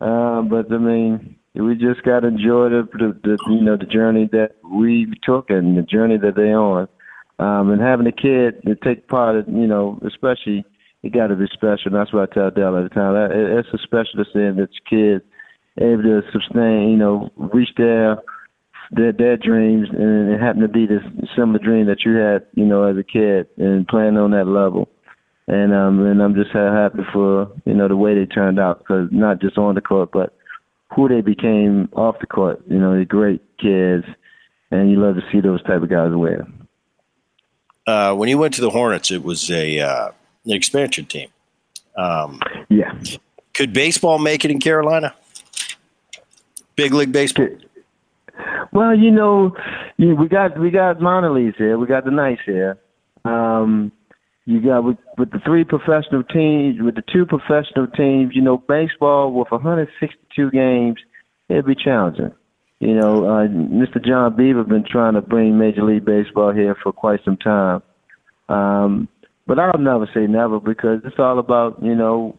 uh, but I mean, we just got to enjoy the, the, the you know the journey that we took and the journey that they on um, and having a kid to take part, of, you know, especially it got to be special. And that's what I tell Del at the time. That, it's a special to see kids able to sustain, you know, reach their their their dreams, and it happened to be this similar dream that you had, you know, as a kid, and playing on that level. And um, and I'm just happy for you know the way they turned out, because not just on the court, but who they became off the court. You know, they're great kids, and you love to see those type of guys win uh, when you went to the Hornets, it was a uh, an expansion team. Um, yeah. Could baseball make it in Carolina? Big league baseball. Well, you know, we got we got leagues here. We got the Knights here. Um, you got with, with the three professional teams, with the two professional teams. You know, baseball with 162 games, it'd be challenging. You know, uh, Mr. John Beaver been trying to bring Major League Baseball here for quite some time. Um, but I'll never say never because it's all about, you know,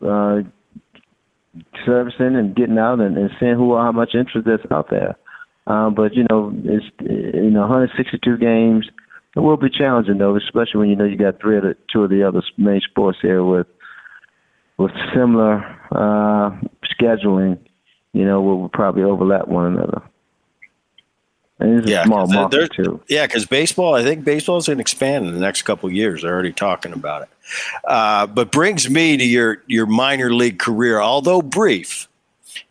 uh, servicing and getting out and, and seeing who how much interest there's out there. Um, but you know, it's you know 162 games. It will be challenging though, especially when you know you got three of the two of the other main sports here with with similar uh, scheduling you know, will probably overlap one another. And it's yeah, a small market too. Yeah, because baseball, I think baseball is going to expand in the next couple years. They're already talking about it. Uh, but brings me to your your minor league career, although brief.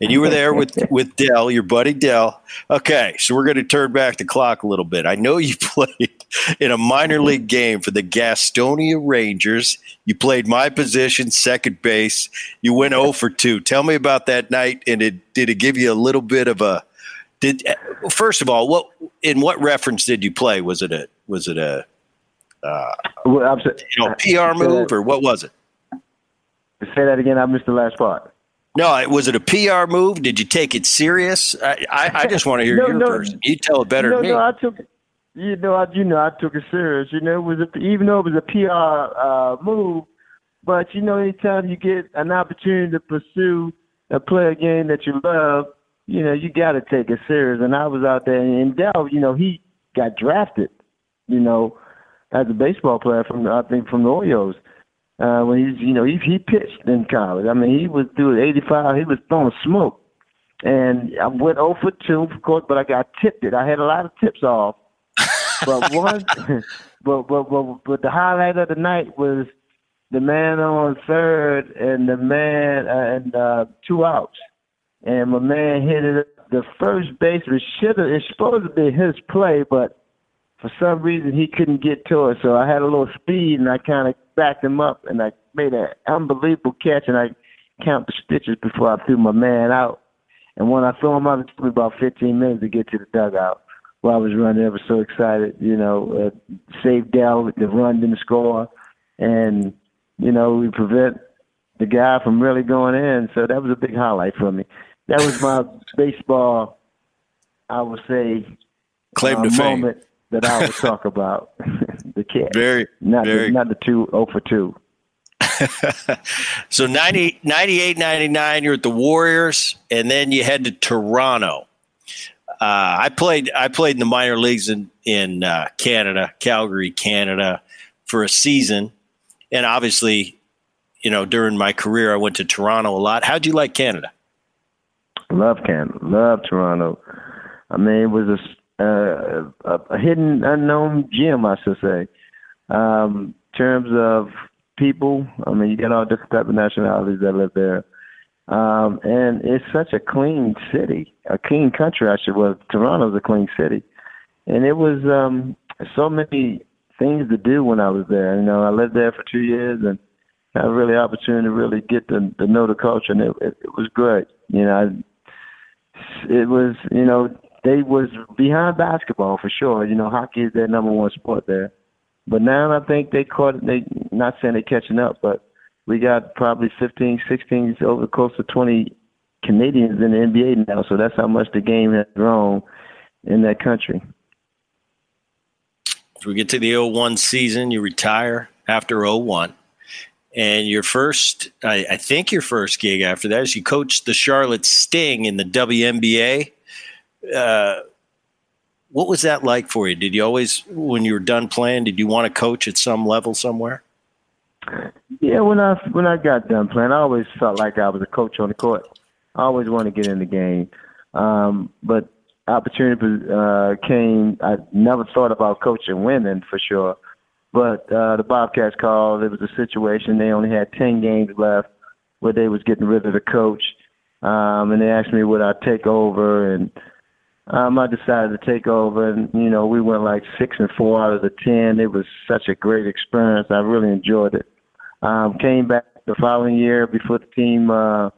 And you were there with [LAUGHS] with Del, your buddy Del. Okay, so we're going to turn back the clock a little bit. I know you [LAUGHS] played in a minor league game for the Gastonia Rangers. You played my position, second base. You went 0 for 2. Tell me about that night, and it, did it give you a little bit of a did first of all what in what reference did you play? Was it a was it a uh, well, you know PR move or what was it? Say that again. I missed the last part. No, was it a PR move? Did you take it serious? I, I, I just want to hear [LAUGHS] no, your no, version. You tell it better no, than me. No, I took you know, I, you know, I took it serious. You know, it was a, even though it was a PR uh, move, but you know, anytime you get an opportunity to pursue and play a game that you love, you know, you got to take it serious. And I was out there, and Del, you know, he got drafted, you know, as a baseball player from I think from the Orioles uh, when he's you know he he pitched in college. I mean he was doing 85. He was throwing smoke, and I went 0 for 2, of course, but I got tipped it. I had a lot of tips off. but [LAUGHS] one, [LAUGHS] but, but but but the highlight of the night was the man on third and the man uh, and uh, two outs, and my man hit it. The first baseman should have. It's supposed to be his play, but for some reason he couldn't get to it. So I had a little speed and I kind of backed him up and I made an unbelievable catch and I count the stitches before I threw my man out. And when I threw him out, it took me about 15 minutes to get to the dugout. While I was running, I was so excited, you know, uh, saved Del, the run didn't score, and, you know, we prevent the guy from really going in. So that was a big highlight for me. That was my [LAUGHS] baseball, I would say, claim uh, to fame. That I would talk about. [LAUGHS] the catch. Very, not very. The, not the two oh for 2. [LAUGHS] so 90, 98, 99, you're at the Warriors, and then you head to Toronto. Uh, I played I played in the minor leagues in in uh, Canada, Calgary, Canada, for a season, and obviously, you know, during my career, I went to Toronto a lot. How'd you like Canada? Love Canada, love Toronto. I mean, it was a, uh, a, a hidden, unknown gem, I should say. Um, in terms of people, I mean, you got all different type of nationalities that live there. Um, and it's such a clean city, a clean country, I should. Well, Toronto's a clean city, and it was um, so many things to do when I was there. You know, I lived there for two years and had a really opportunity to really get to, to know the culture, and it, it, it was great. You know, I, it was you know they was behind basketball for sure. You know, hockey is their number one sport there, but now I think they caught. They not saying they're catching up, but we got probably 15, 16, over close to 20 Canadians in the NBA now. So that's how much the game has grown in that country. So we get to the 01 season, you retire after 01. And your first, I, I think your first gig after that is you coached the Charlotte Sting in the WNBA. Uh, what was that like for you? Did you always, when you were done playing, did you want to coach at some level somewhere? Yeah, when I when I got done playing, I always felt like I was a coach on the court. I always wanted to get in the game, um, but opportunity uh, came. I never thought about coaching women for sure, but uh, the Bobcats called. It was a situation. They only had ten games left, where they was getting rid of the coach, um, and they asked me would I take over, and um, I decided to take over, and you know we went like six and four out of the ten. It was such a great experience. I really enjoyed it. Um, came back the following year before the team uh,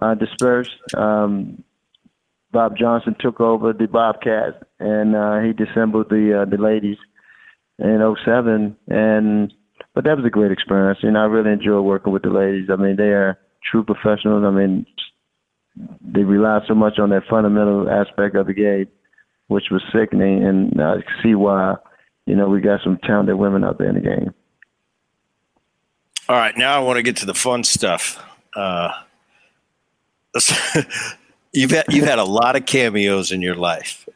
uh, dispersed. Um, Bob Johnson took over the Bobcats, and uh, he disassembled the uh, the ladies in 07. And but that was a great experience. Know, I really enjoy working with the ladies. I mean, they are true professionals. I mean, they rely so much on that fundamental aspect of the game, which was sickening. And I see why. You know, we got some talented women out there in the game. All right, now I want to get to the fun stuff. Uh, [LAUGHS] you've had you've had a lot of cameos in your life.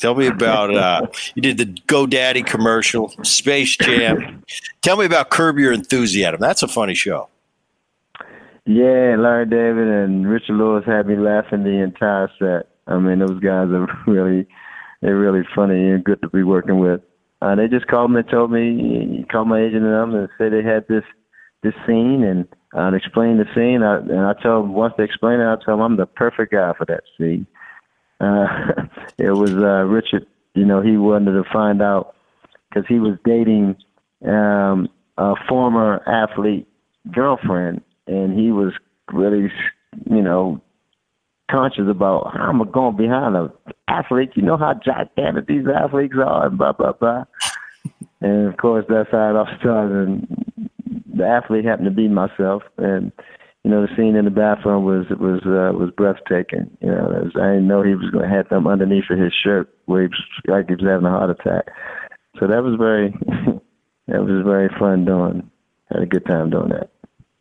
Tell me about uh, you did the GoDaddy commercial, Space Jam. Tell me about Curb Your Enthusiasm. That's a funny show. Yeah, Larry David and Richard Lewis had me laughing the entire set. I mean, those guys are [LAUGHS] really they're really funny and good to be working with. Uh, they just called me and told me, called my agent and them and said they had this this scene and uh, explain the scene. I, and I told them once they explained it, I told them I'm the perfect guy for that scene. Uh, [LAUGHS] it was uh, Richard. You know, he wanted to find out because he was dating um, a former athlete girlfriend, and he was really, you know, conscious about how I'm going behind an athlete. You know how gigantic these athletes are, and blah blah blah. [LAUGHS] and of course, that's how it all started. And the athlete happened to be myself, and you know the scene in the bathroom was was uh, was breathtaking. You know, was, I didn't know he was going to have them underneath of his shirt where he was like he was having a heart attack. So that was very [LAUGHS] that was very fun doing. Had a good time doing that.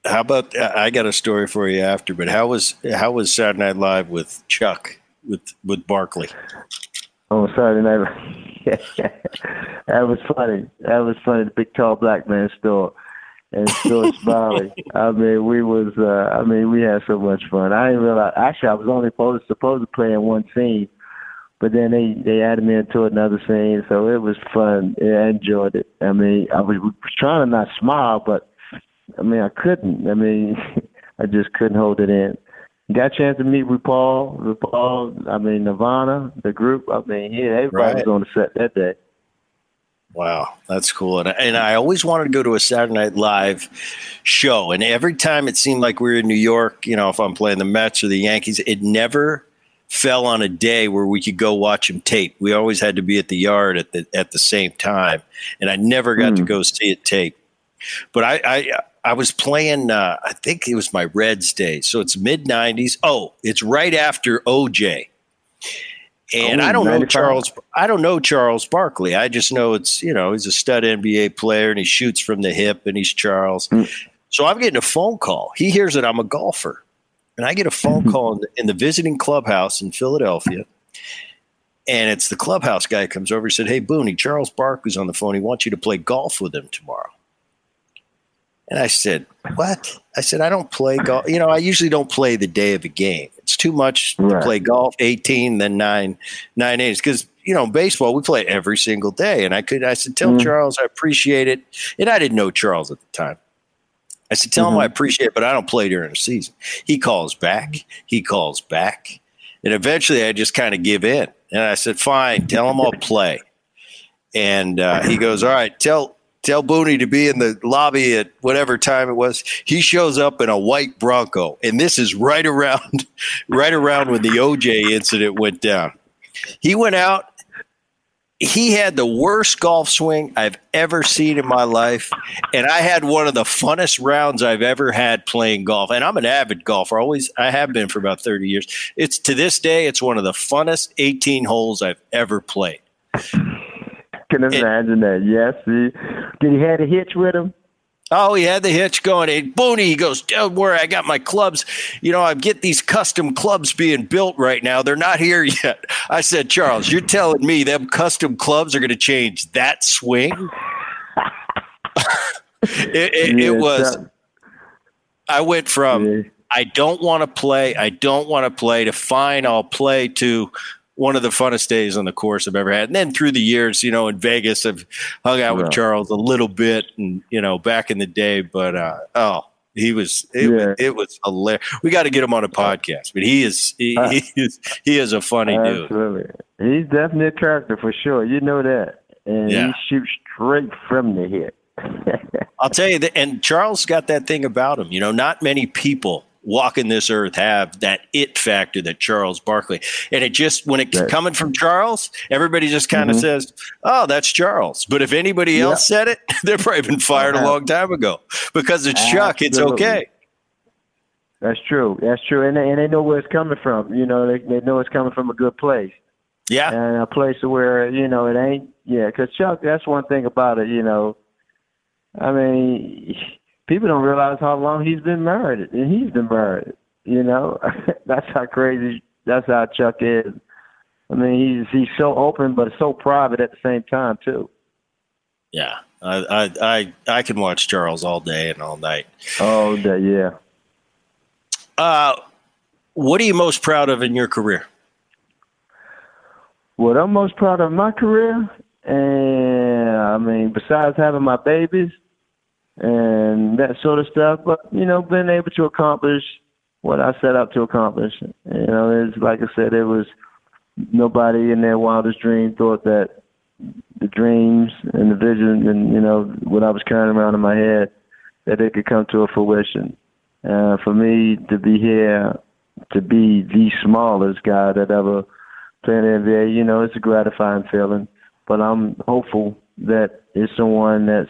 How about I got a story for you after, but how was how was Saturday Night Live with Chuck with with Barkley? Oh, Saturday Night. [LAUGHS] that was funny. That was funny. The big tall black man store and Stuart [LAUGHS] Smalley. I mean, we was. Uh, I mean, we had so much fun. I didn't realize. Actually, I was only supposed supposed to play in one scene, but then they they added me into another scene, so it was fun. Yeah, I enjoyed it. I mean, I was, was trying to not smile, but I mean, I couldn't. I mean, [LAUGHS] I just couldn't hold it in. Got a chance to meet RuPaul, RuPaul. I mean, Nirvana, the group. I mean, yeah, everybody right. was on the set that day. Wow, that's cool. And, and I always wanted to go to a Saturday Night Live show. And every time it seemed like we were in New York, you know, if I'm playing the Mets or the Yankees, it never fell on a day where we could go watch them tape. We always had to be at the yard at the at the same time, and I never got mm. to hmm. go see it tape. But I I, I was playing. Uh, I think it was my Reds day, so it's mid '90s. Oh, it's right after OJ. And oh, I don't 95. know Charles. I don't know Charles Barkley. I just know it's you know he's a stud NBA player and he shoots from the hip and he's Charles. Mm. So I'm getting a phone call. He hears that I'm a golfer, and I get a phone mm-hmm. call in the, in the visiting clubhouse in Philadelphia. And it's the clubhouse guy comes over. He said, "Hey Booney, Charles Barkley's on the phone. He wants you to play golf with him tomorrow." And I said, What? I said, I don't play golf. You know, I usually don't play the day of a game. It's too much right. to play golf 18, then nine, nine eights. Because, you know, baseball, we play every single day. And I could, I said, Tell mm-hmm. Charles I appreciate it. And I didn't know Charles at the time. I said, Tell mm-hmm. him I appreciate it, but I don't play during the season. He calls back. He calls back. And eventually I just kind of give in. And I said, Fine, tell him I'll play. And uh, he goes, All right, tell, tell Booney to be in the lobby at whatever time it was. He shows up in a white Bronco, and this is right around, [LAUGHS] right around when the OJ incident went down. He went out. He had the worst golf swing I've ever seen in my life, and I had one of the funnest rounds I've ever had playing golf. And I'm an avid golfer; always I have been for about 30 years. It's to this day, it's one of the funnest 18 holes I've ever played can imagine that. Yes. Did he have a hitch with him? Oh, he had the hitch going. Hey, Booney, he goes, don't worry, I got my clubs. You know, I get these custom clubs being built right now. They're not here [LAUGHS] yet. I said, Charles, you're telling me them custom clubs are going to change that swing? [LAUGHS] it, it, yeah, it, was. I went from yeah. I don't want to play, I don't want to play to fine, I'll play to one of the funnest days on the course I've ever had. And then through the years, you know, in Vegas, I've hung out with Charles a little bit, and you know, back in the day. But uh, oh, he was it, yeah. was it was hilarious. We got to get him on a podcast, but he is he, uh, he is he is a funny absolutely. dude. He's definitely a character for sure. You know that, and yeah. he shoots straight from the hip. [LAUGHS] I'll tell you that, and Charles got that thing about him. You know, not many people walking this earth have that it factor that Charles Barkley. And it just when it's right. coming from Charles, everybody just kind of mm-hmm. says, "Oh, that's Charles." But if anybody yep. else said it, [LAUGHS] they've probably been fired uh-huh. a long time ago because it's Absolutely. Chuck. It's okay. That's true. That's true, and they, and they know where it's coming from. You know, they they know it's coming from a good place. Yeah, and a place where you know it ain't. Yeah, because Chuck, that's one thing about it. You know, I mean people don't realize how long he's been married, and he's been married. You know, [LAUGHS] that's how crazy. That's how Chuck is. I mean, he's he's so open, but so private at the same time too. Yeah, I I I, I can watch Charles all day and all night. All day, yeah. Uh, what are you most proud of in your career? What I'm most proud of in my career, and I mean, besides having my babies, and that sort of stuff. But you know, being able to accomplish what I set out to accomplish. You know, it's like I said, it was nobody in their wildest dream thought that the dreams and the vision and you know what I was carrying around in my head that it could come to a fruition. Uh, for me to be here, to be the smallest guy that ever played in the NBA, you know, it's a gratifying feeling. But I'm hopeful that it's someone that's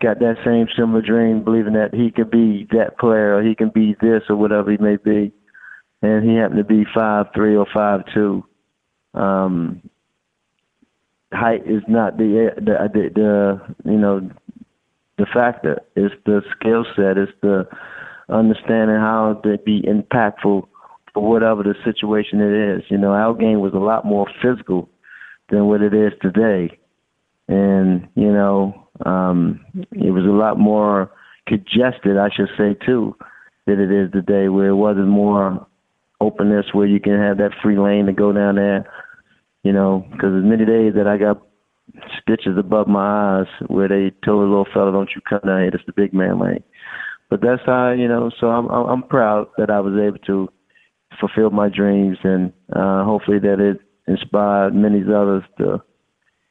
got that same similar dream, believing that he could be that player or he can be this or whatever he may be. And he happened to be five three or five two. Um, height is not the, the the the you know the factor. It's the skill set. It's the understanding how to be impactful for whatever the situation it is. You know, our game was a lot more physical than what it is today. And, you know, Um, it was a lot more congested, I should say, too, than it is today, where it wasn't more openness where you can have that free lane to go down there. You know, because as many days that I got stitches above my eyes where they told a little fella, "Don't you come down here? It's the big man lane." But that's how you know. So I'm I'm proud that I was able to fulfill my dreams, and uh, hopefully that it inspired many others to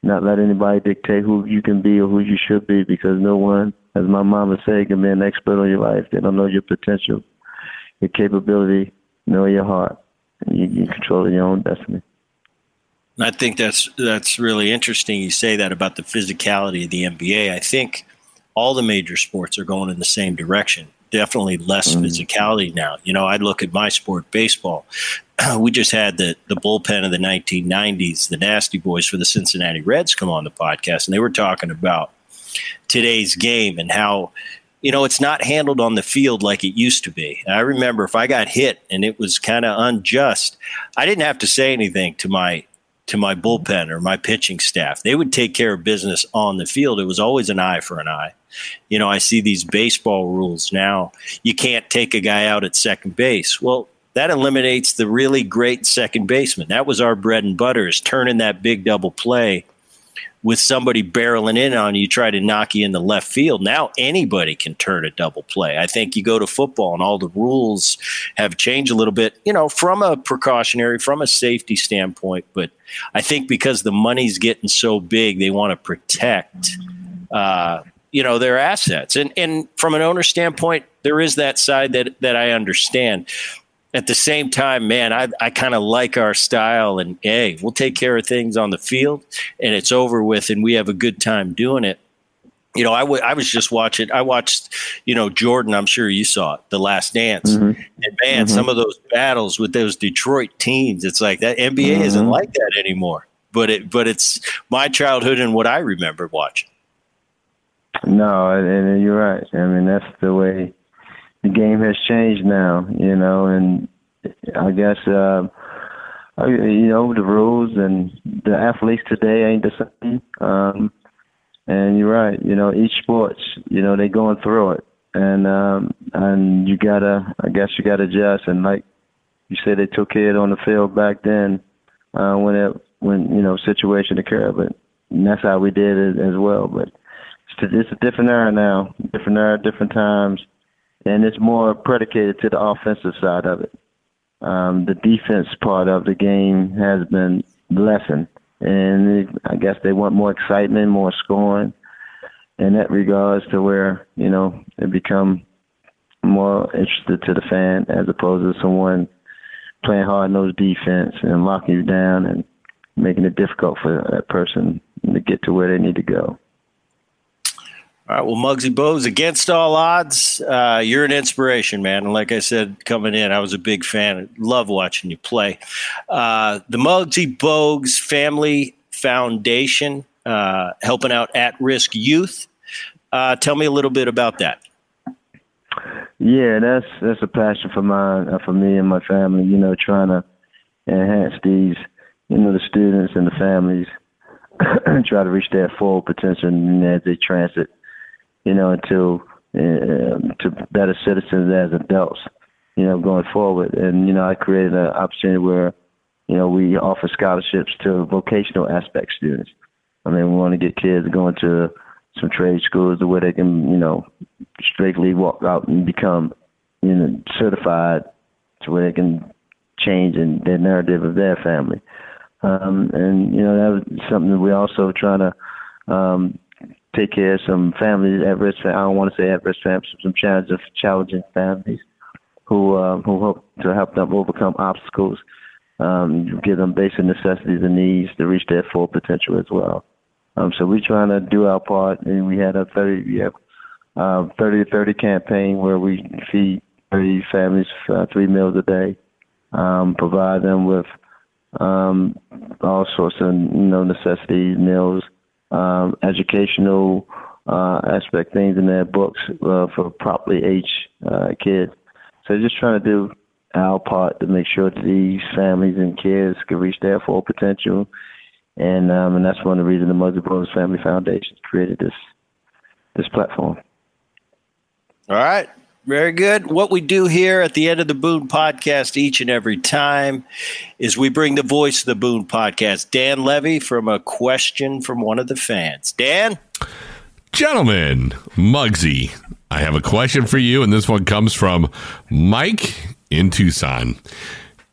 not let anybody dictate who you can be or who you should be, because no one, as my mom mama said, can be an expert on your life. They don't know your potential, your capability, know your heart. And you, you control your own destiny. I think that's that's really interesting. You say that about the physicality of the NBA. I think all the major sports are going in the same direction. Definitely less mm. physicality now. You know, I look at my sport, baseball. [CLEARS THROAT] we just had the the bullpen of the 1990s, the Nasty Boys for the Cincinnati Reds, come on the podcast, and they were talking about today's game and how you know, it's not handled on the field like it used to be. I remember if I got hit and it was kind of unjust, I didn't have to say anything to my to my bullpen or my pitching staff. They would take care of business on the field. It was always an eye for an eye. You know, I see these baseball rules now. You can't take a guy out at second base. Well, that eliminates the really great second baseman. That was our bread and butter is turning that big double play with somebody barreling in on you, try to knock you in the left field. Now anybody can turn a double play. I think you go to football and all the rules have changed a little bit, you know, from a precautionary, from a safety standpoint. But I think because the money's getting so big, they want to protect, uh, you know, their assets. And and from an owner standpoint, there is that side that that I understand at the same time, man, I, I kind of like our style and hey, we'll take care of things on the field and it's over with and we have a good time doing it. You know, I, w- I was just watching, I watched, you know, Jordan, I'm sure you saw it, The Last Dance. Mm-hmm. And man, mm-hmm. some of those battles with those Detroit teams, it's like that NBA mm-hmm. isn't like that anymore. But it, but it's my childhood and what I remember watching. No, and you're right. I mean, that's the way the game has changed now, you know, and I guess uh, you know the rules and the athletes today ain't the same. Um, and you're right, you know, each sports, you know, they going through it, and um, and you gotta, I guess you gotta adjust. And like you said, they took care on the field back then uh, when it when you know situation occurred, but that's how we did it as well. But it's, it's a different era now, different era, different times and it's more predicated to the offensive side of it. Um, the defense part of the game has been lessened, and I guess they want more excitement, more scoring, in that regards to where you know it become more interested to the fan as opposed to someone playing hard nosed defense and locking you down and making it difficult for that person to get to where they need to go. All right. Well, Muggsy Bogues, against all odds, uh, you're an inspiration, man. And like I said, coming in, I was a big fan. Love watching you play. Uh, the Muggsy Bogues Family Foundation, uh, helping out at risk youth. Uh, tell me a little bit about that. Yeah, that's that's a passion for mine, uh, for me and my family. You know, trying to enhance these, you know, the students and the families, [CLEARS THROAT] try to reach their full potential as they transit you know, to uh, to better citizens as adults, you know, going forward. And you know, I created an opportunity where, you know, we offer scholarships to vocational aspect students. I mean, we want to get kids going to some trade schools where they can, you know, strictly walk out and become, you know, certified to where they can change in their narrative of their family. Um, and you know, that was something that we also trying to um, take care of some families at risk. I don't want to say at risk families, some challenging, challenging families who uh, who hope to help them overcome obstacles, um, give them basic necessities and needs to reach their full potential as well. Um, so we're trying to do our part, and we had a 30 we have, uh, 30 to 30 campaign where we feed 30 families uh, three meals a day, um, provide them with um, all sorts of you know necessities, meals um, educational uh, aspect things in their books uh, for properly aged uh, kids. So just trying to do our part to make sure that these families and kids can reach their full potential. And um, and that's one of the reasons the Muggsy Bogues Family Foundation created this this platform. All right. Very good. What we do here at the end of the Boone podcast each and every time is we bring the voice of the Boone podcast, Dan Levy, from a question from one of the fans. Dan? Gentlemen, Muggsy, I have a question for you, and this one comes from Mike in Tucson.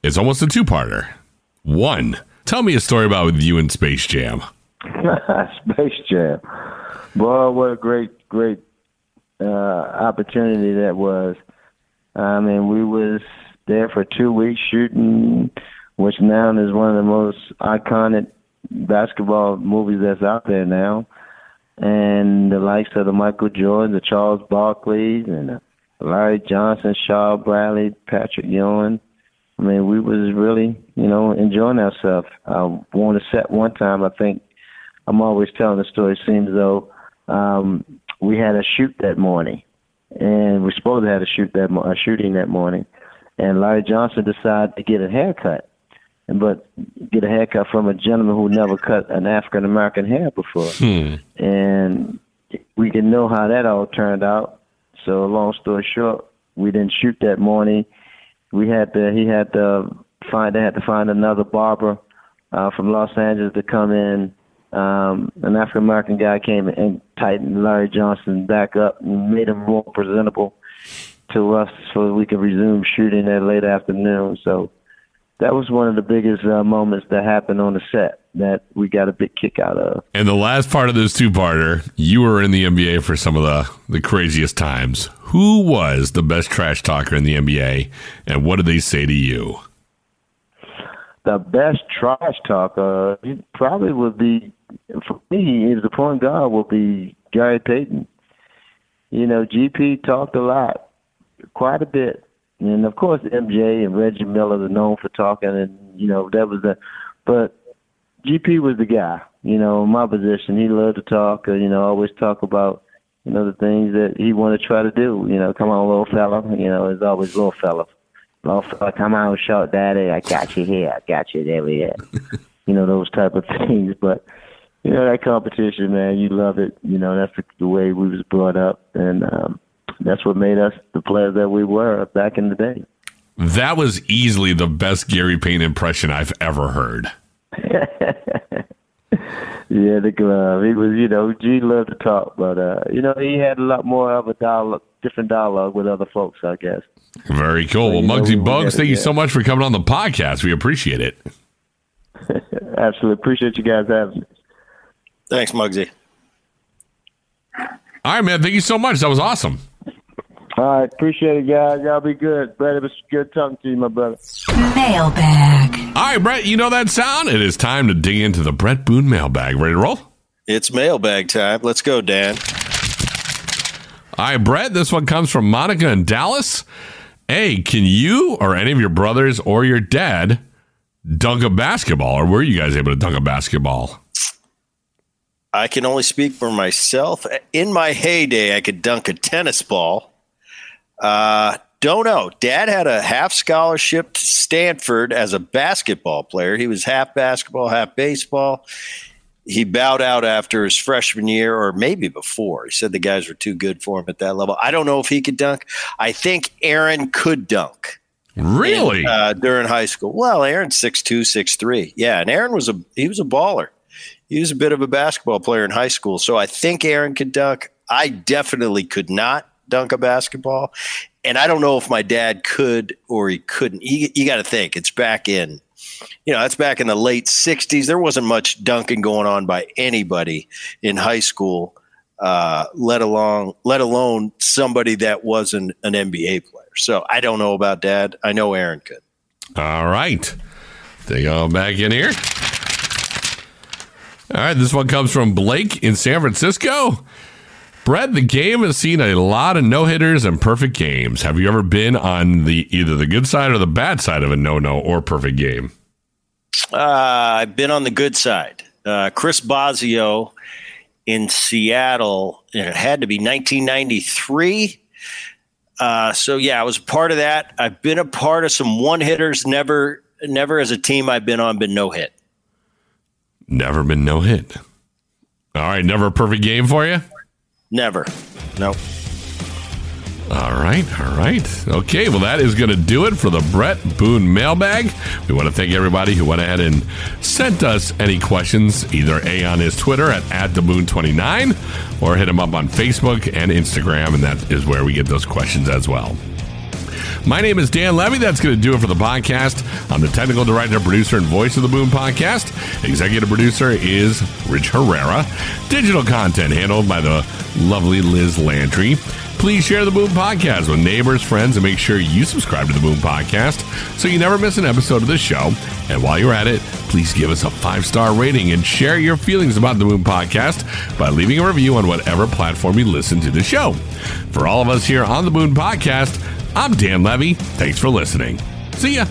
It's almost a two parter. One, tell me a story about you in Space Jam. [LAUGHS] Space Jam. Boy, what a great, great uh, opportunity that was. I mean, we was there for two weeks shooting, which now is one of the most iconic basketball movies that's out there now. And the likes of the Michael Jordan, the Charles Barkleys, and Larry Johnson, Shawn Bradley, Patrick Ewing. I mean, we was really, you know, enjoying ourselves. I won a set one time. I think I'm always telling the story. It seems though um, we had a shoot that morning, and we supposed to have a shoot that mo- a shooting that morning, and Larry Johnson decided to get a haircut, but get a haircut from a gentleman who never cut an African American hair before, Hmm. and we didn't know how that all turned out. So long story short, we didn't shoot that morning. We had to he had to find they had to find another barber uh, from Los Angeles to come in um, an African American guy came and tightened Larry Johnson back up and made him more presentable to us so we could resume shooting that late afternoon. So that was one of the biggest uh, moments that happened on the set that we got a big kick out of. And the last part of this two parter, you were in the NBA for some of the, the craziest times. Who was the best trash talker in the NBA, and what did they say to you? The best trash talker probably would be for me is the point guard will be Gary Payton. You know, GP talked a lot, quite a bit, and of course MJ and Reggie Miller are known for talking, and you know that was the. But GP was the guy. You know, in my position, he loved to talk. Uh, you know, always talk about you know the things that he wanted to try to do. You know, come on, little fella. You know, it's always little fella. Little fella, come on, short daddy. I got you here. I got you there. We at. [LAUGHS] you know those type of things, but you know that competition, man. You love it. You know that's the, the way we was brought up, and um, that's what made us the players that we were back in the day. That was easily the best Gary Payton impression I've ever heard. [LAUGHS] Yeah, the glove. He was, you know, G loved to talk, but uh, you know, he had a lot more of a dialogue, different dialogue with other folks, I guess. Very cool. Well, you know, Muggsy we- we Bugs, thank you so much for coming on the podcast. We appreciate it. [LAUGHS] Absolutely appreciate you guys having me. Thanks, Muggsy. All right, man. Thank you so much. That was awesome. All right, appreciate it, guys. Y'all be good. Brett, it was good talking to you, my brother. Mailbag. All right, Brett, you know that sound? It is time to dig into the Brett Boone mailbag. Ready to roll? It's mailbag time. Let's go, Dan. All right, Brett, this one comes from Monica in Dallas. Hey, can you or any of your brothers or your dad dunk a basketball, or were you guys able to dunk a basketball? I can only speak for myself. In my heyday, I could dunk a tennis ball. Uh, don't know. Dad had a half scholarship to Stanford as a basketball player. He was half basketball, half baseball. He bowed out after his freshman year, or maybe before. He said the guys were too good for him at that level. I don't know if he could dunk. I think Aaron could dunk Really? in, uh, during high school. Well, Aaron's six two, six three. Yeah, and Aaron was a he was a baller. He was a bit of a basketball player in high school, so I think Aaron could dunk. I definitely could not dunk a basketball, and I don't know if my dad could or he couldn't. You, you got to think it's back in, you know, that's back in the late '60s. There wasn't much dunking going on by anybody in high school, uh, let alone let alone somebody that wasn't an NBA player. So I don't know about dad. I know Aaron could. All right. They on back in here. All right, this one comes from Blake in San Francisco. Brett, the game has seen a lot of no hitters and perfect games. Have you ever been on the either the good side or the bad side of a no no or perfect game? Uh, I've been on the good side. Uh, Chris Bosio in Seattle. And it had to be 1993. Uh, so yeah, I was a part of that. I've been a part of some one hitters. Never, never as a team I've been on been no hit. Never been no hit. All right, never a perfect game for you? Never. No. All right, all right. Okay, well, that is going to do it for the Brett Boone mailbag. We want to thank everybody who went ahead and sent us any questions, either A on his Twitter at, at TheBoone29 or hit him up on Facebook and Instagram, and that is where we get those questions as well. My name is Dan Levy. That's going to do it for the podcast. I'm the technical director, producer, and voice of the Boone Podcast. Executive producer is Rich Herrera. Digital content handled by the lovely Liz Landry. Please share the Boone Podcast with neighbors, friends, and make sure you subscribe to the Boone Podcast so you never miss an episode of this show. And while you're at it, please give us a five star rating and share your feelings about the Boone Podcast by leaving a review on whatever platform you listen to the show. For all of us here on the Boone Podcast, I'm Dan Levy. Thanks for listening. See ya.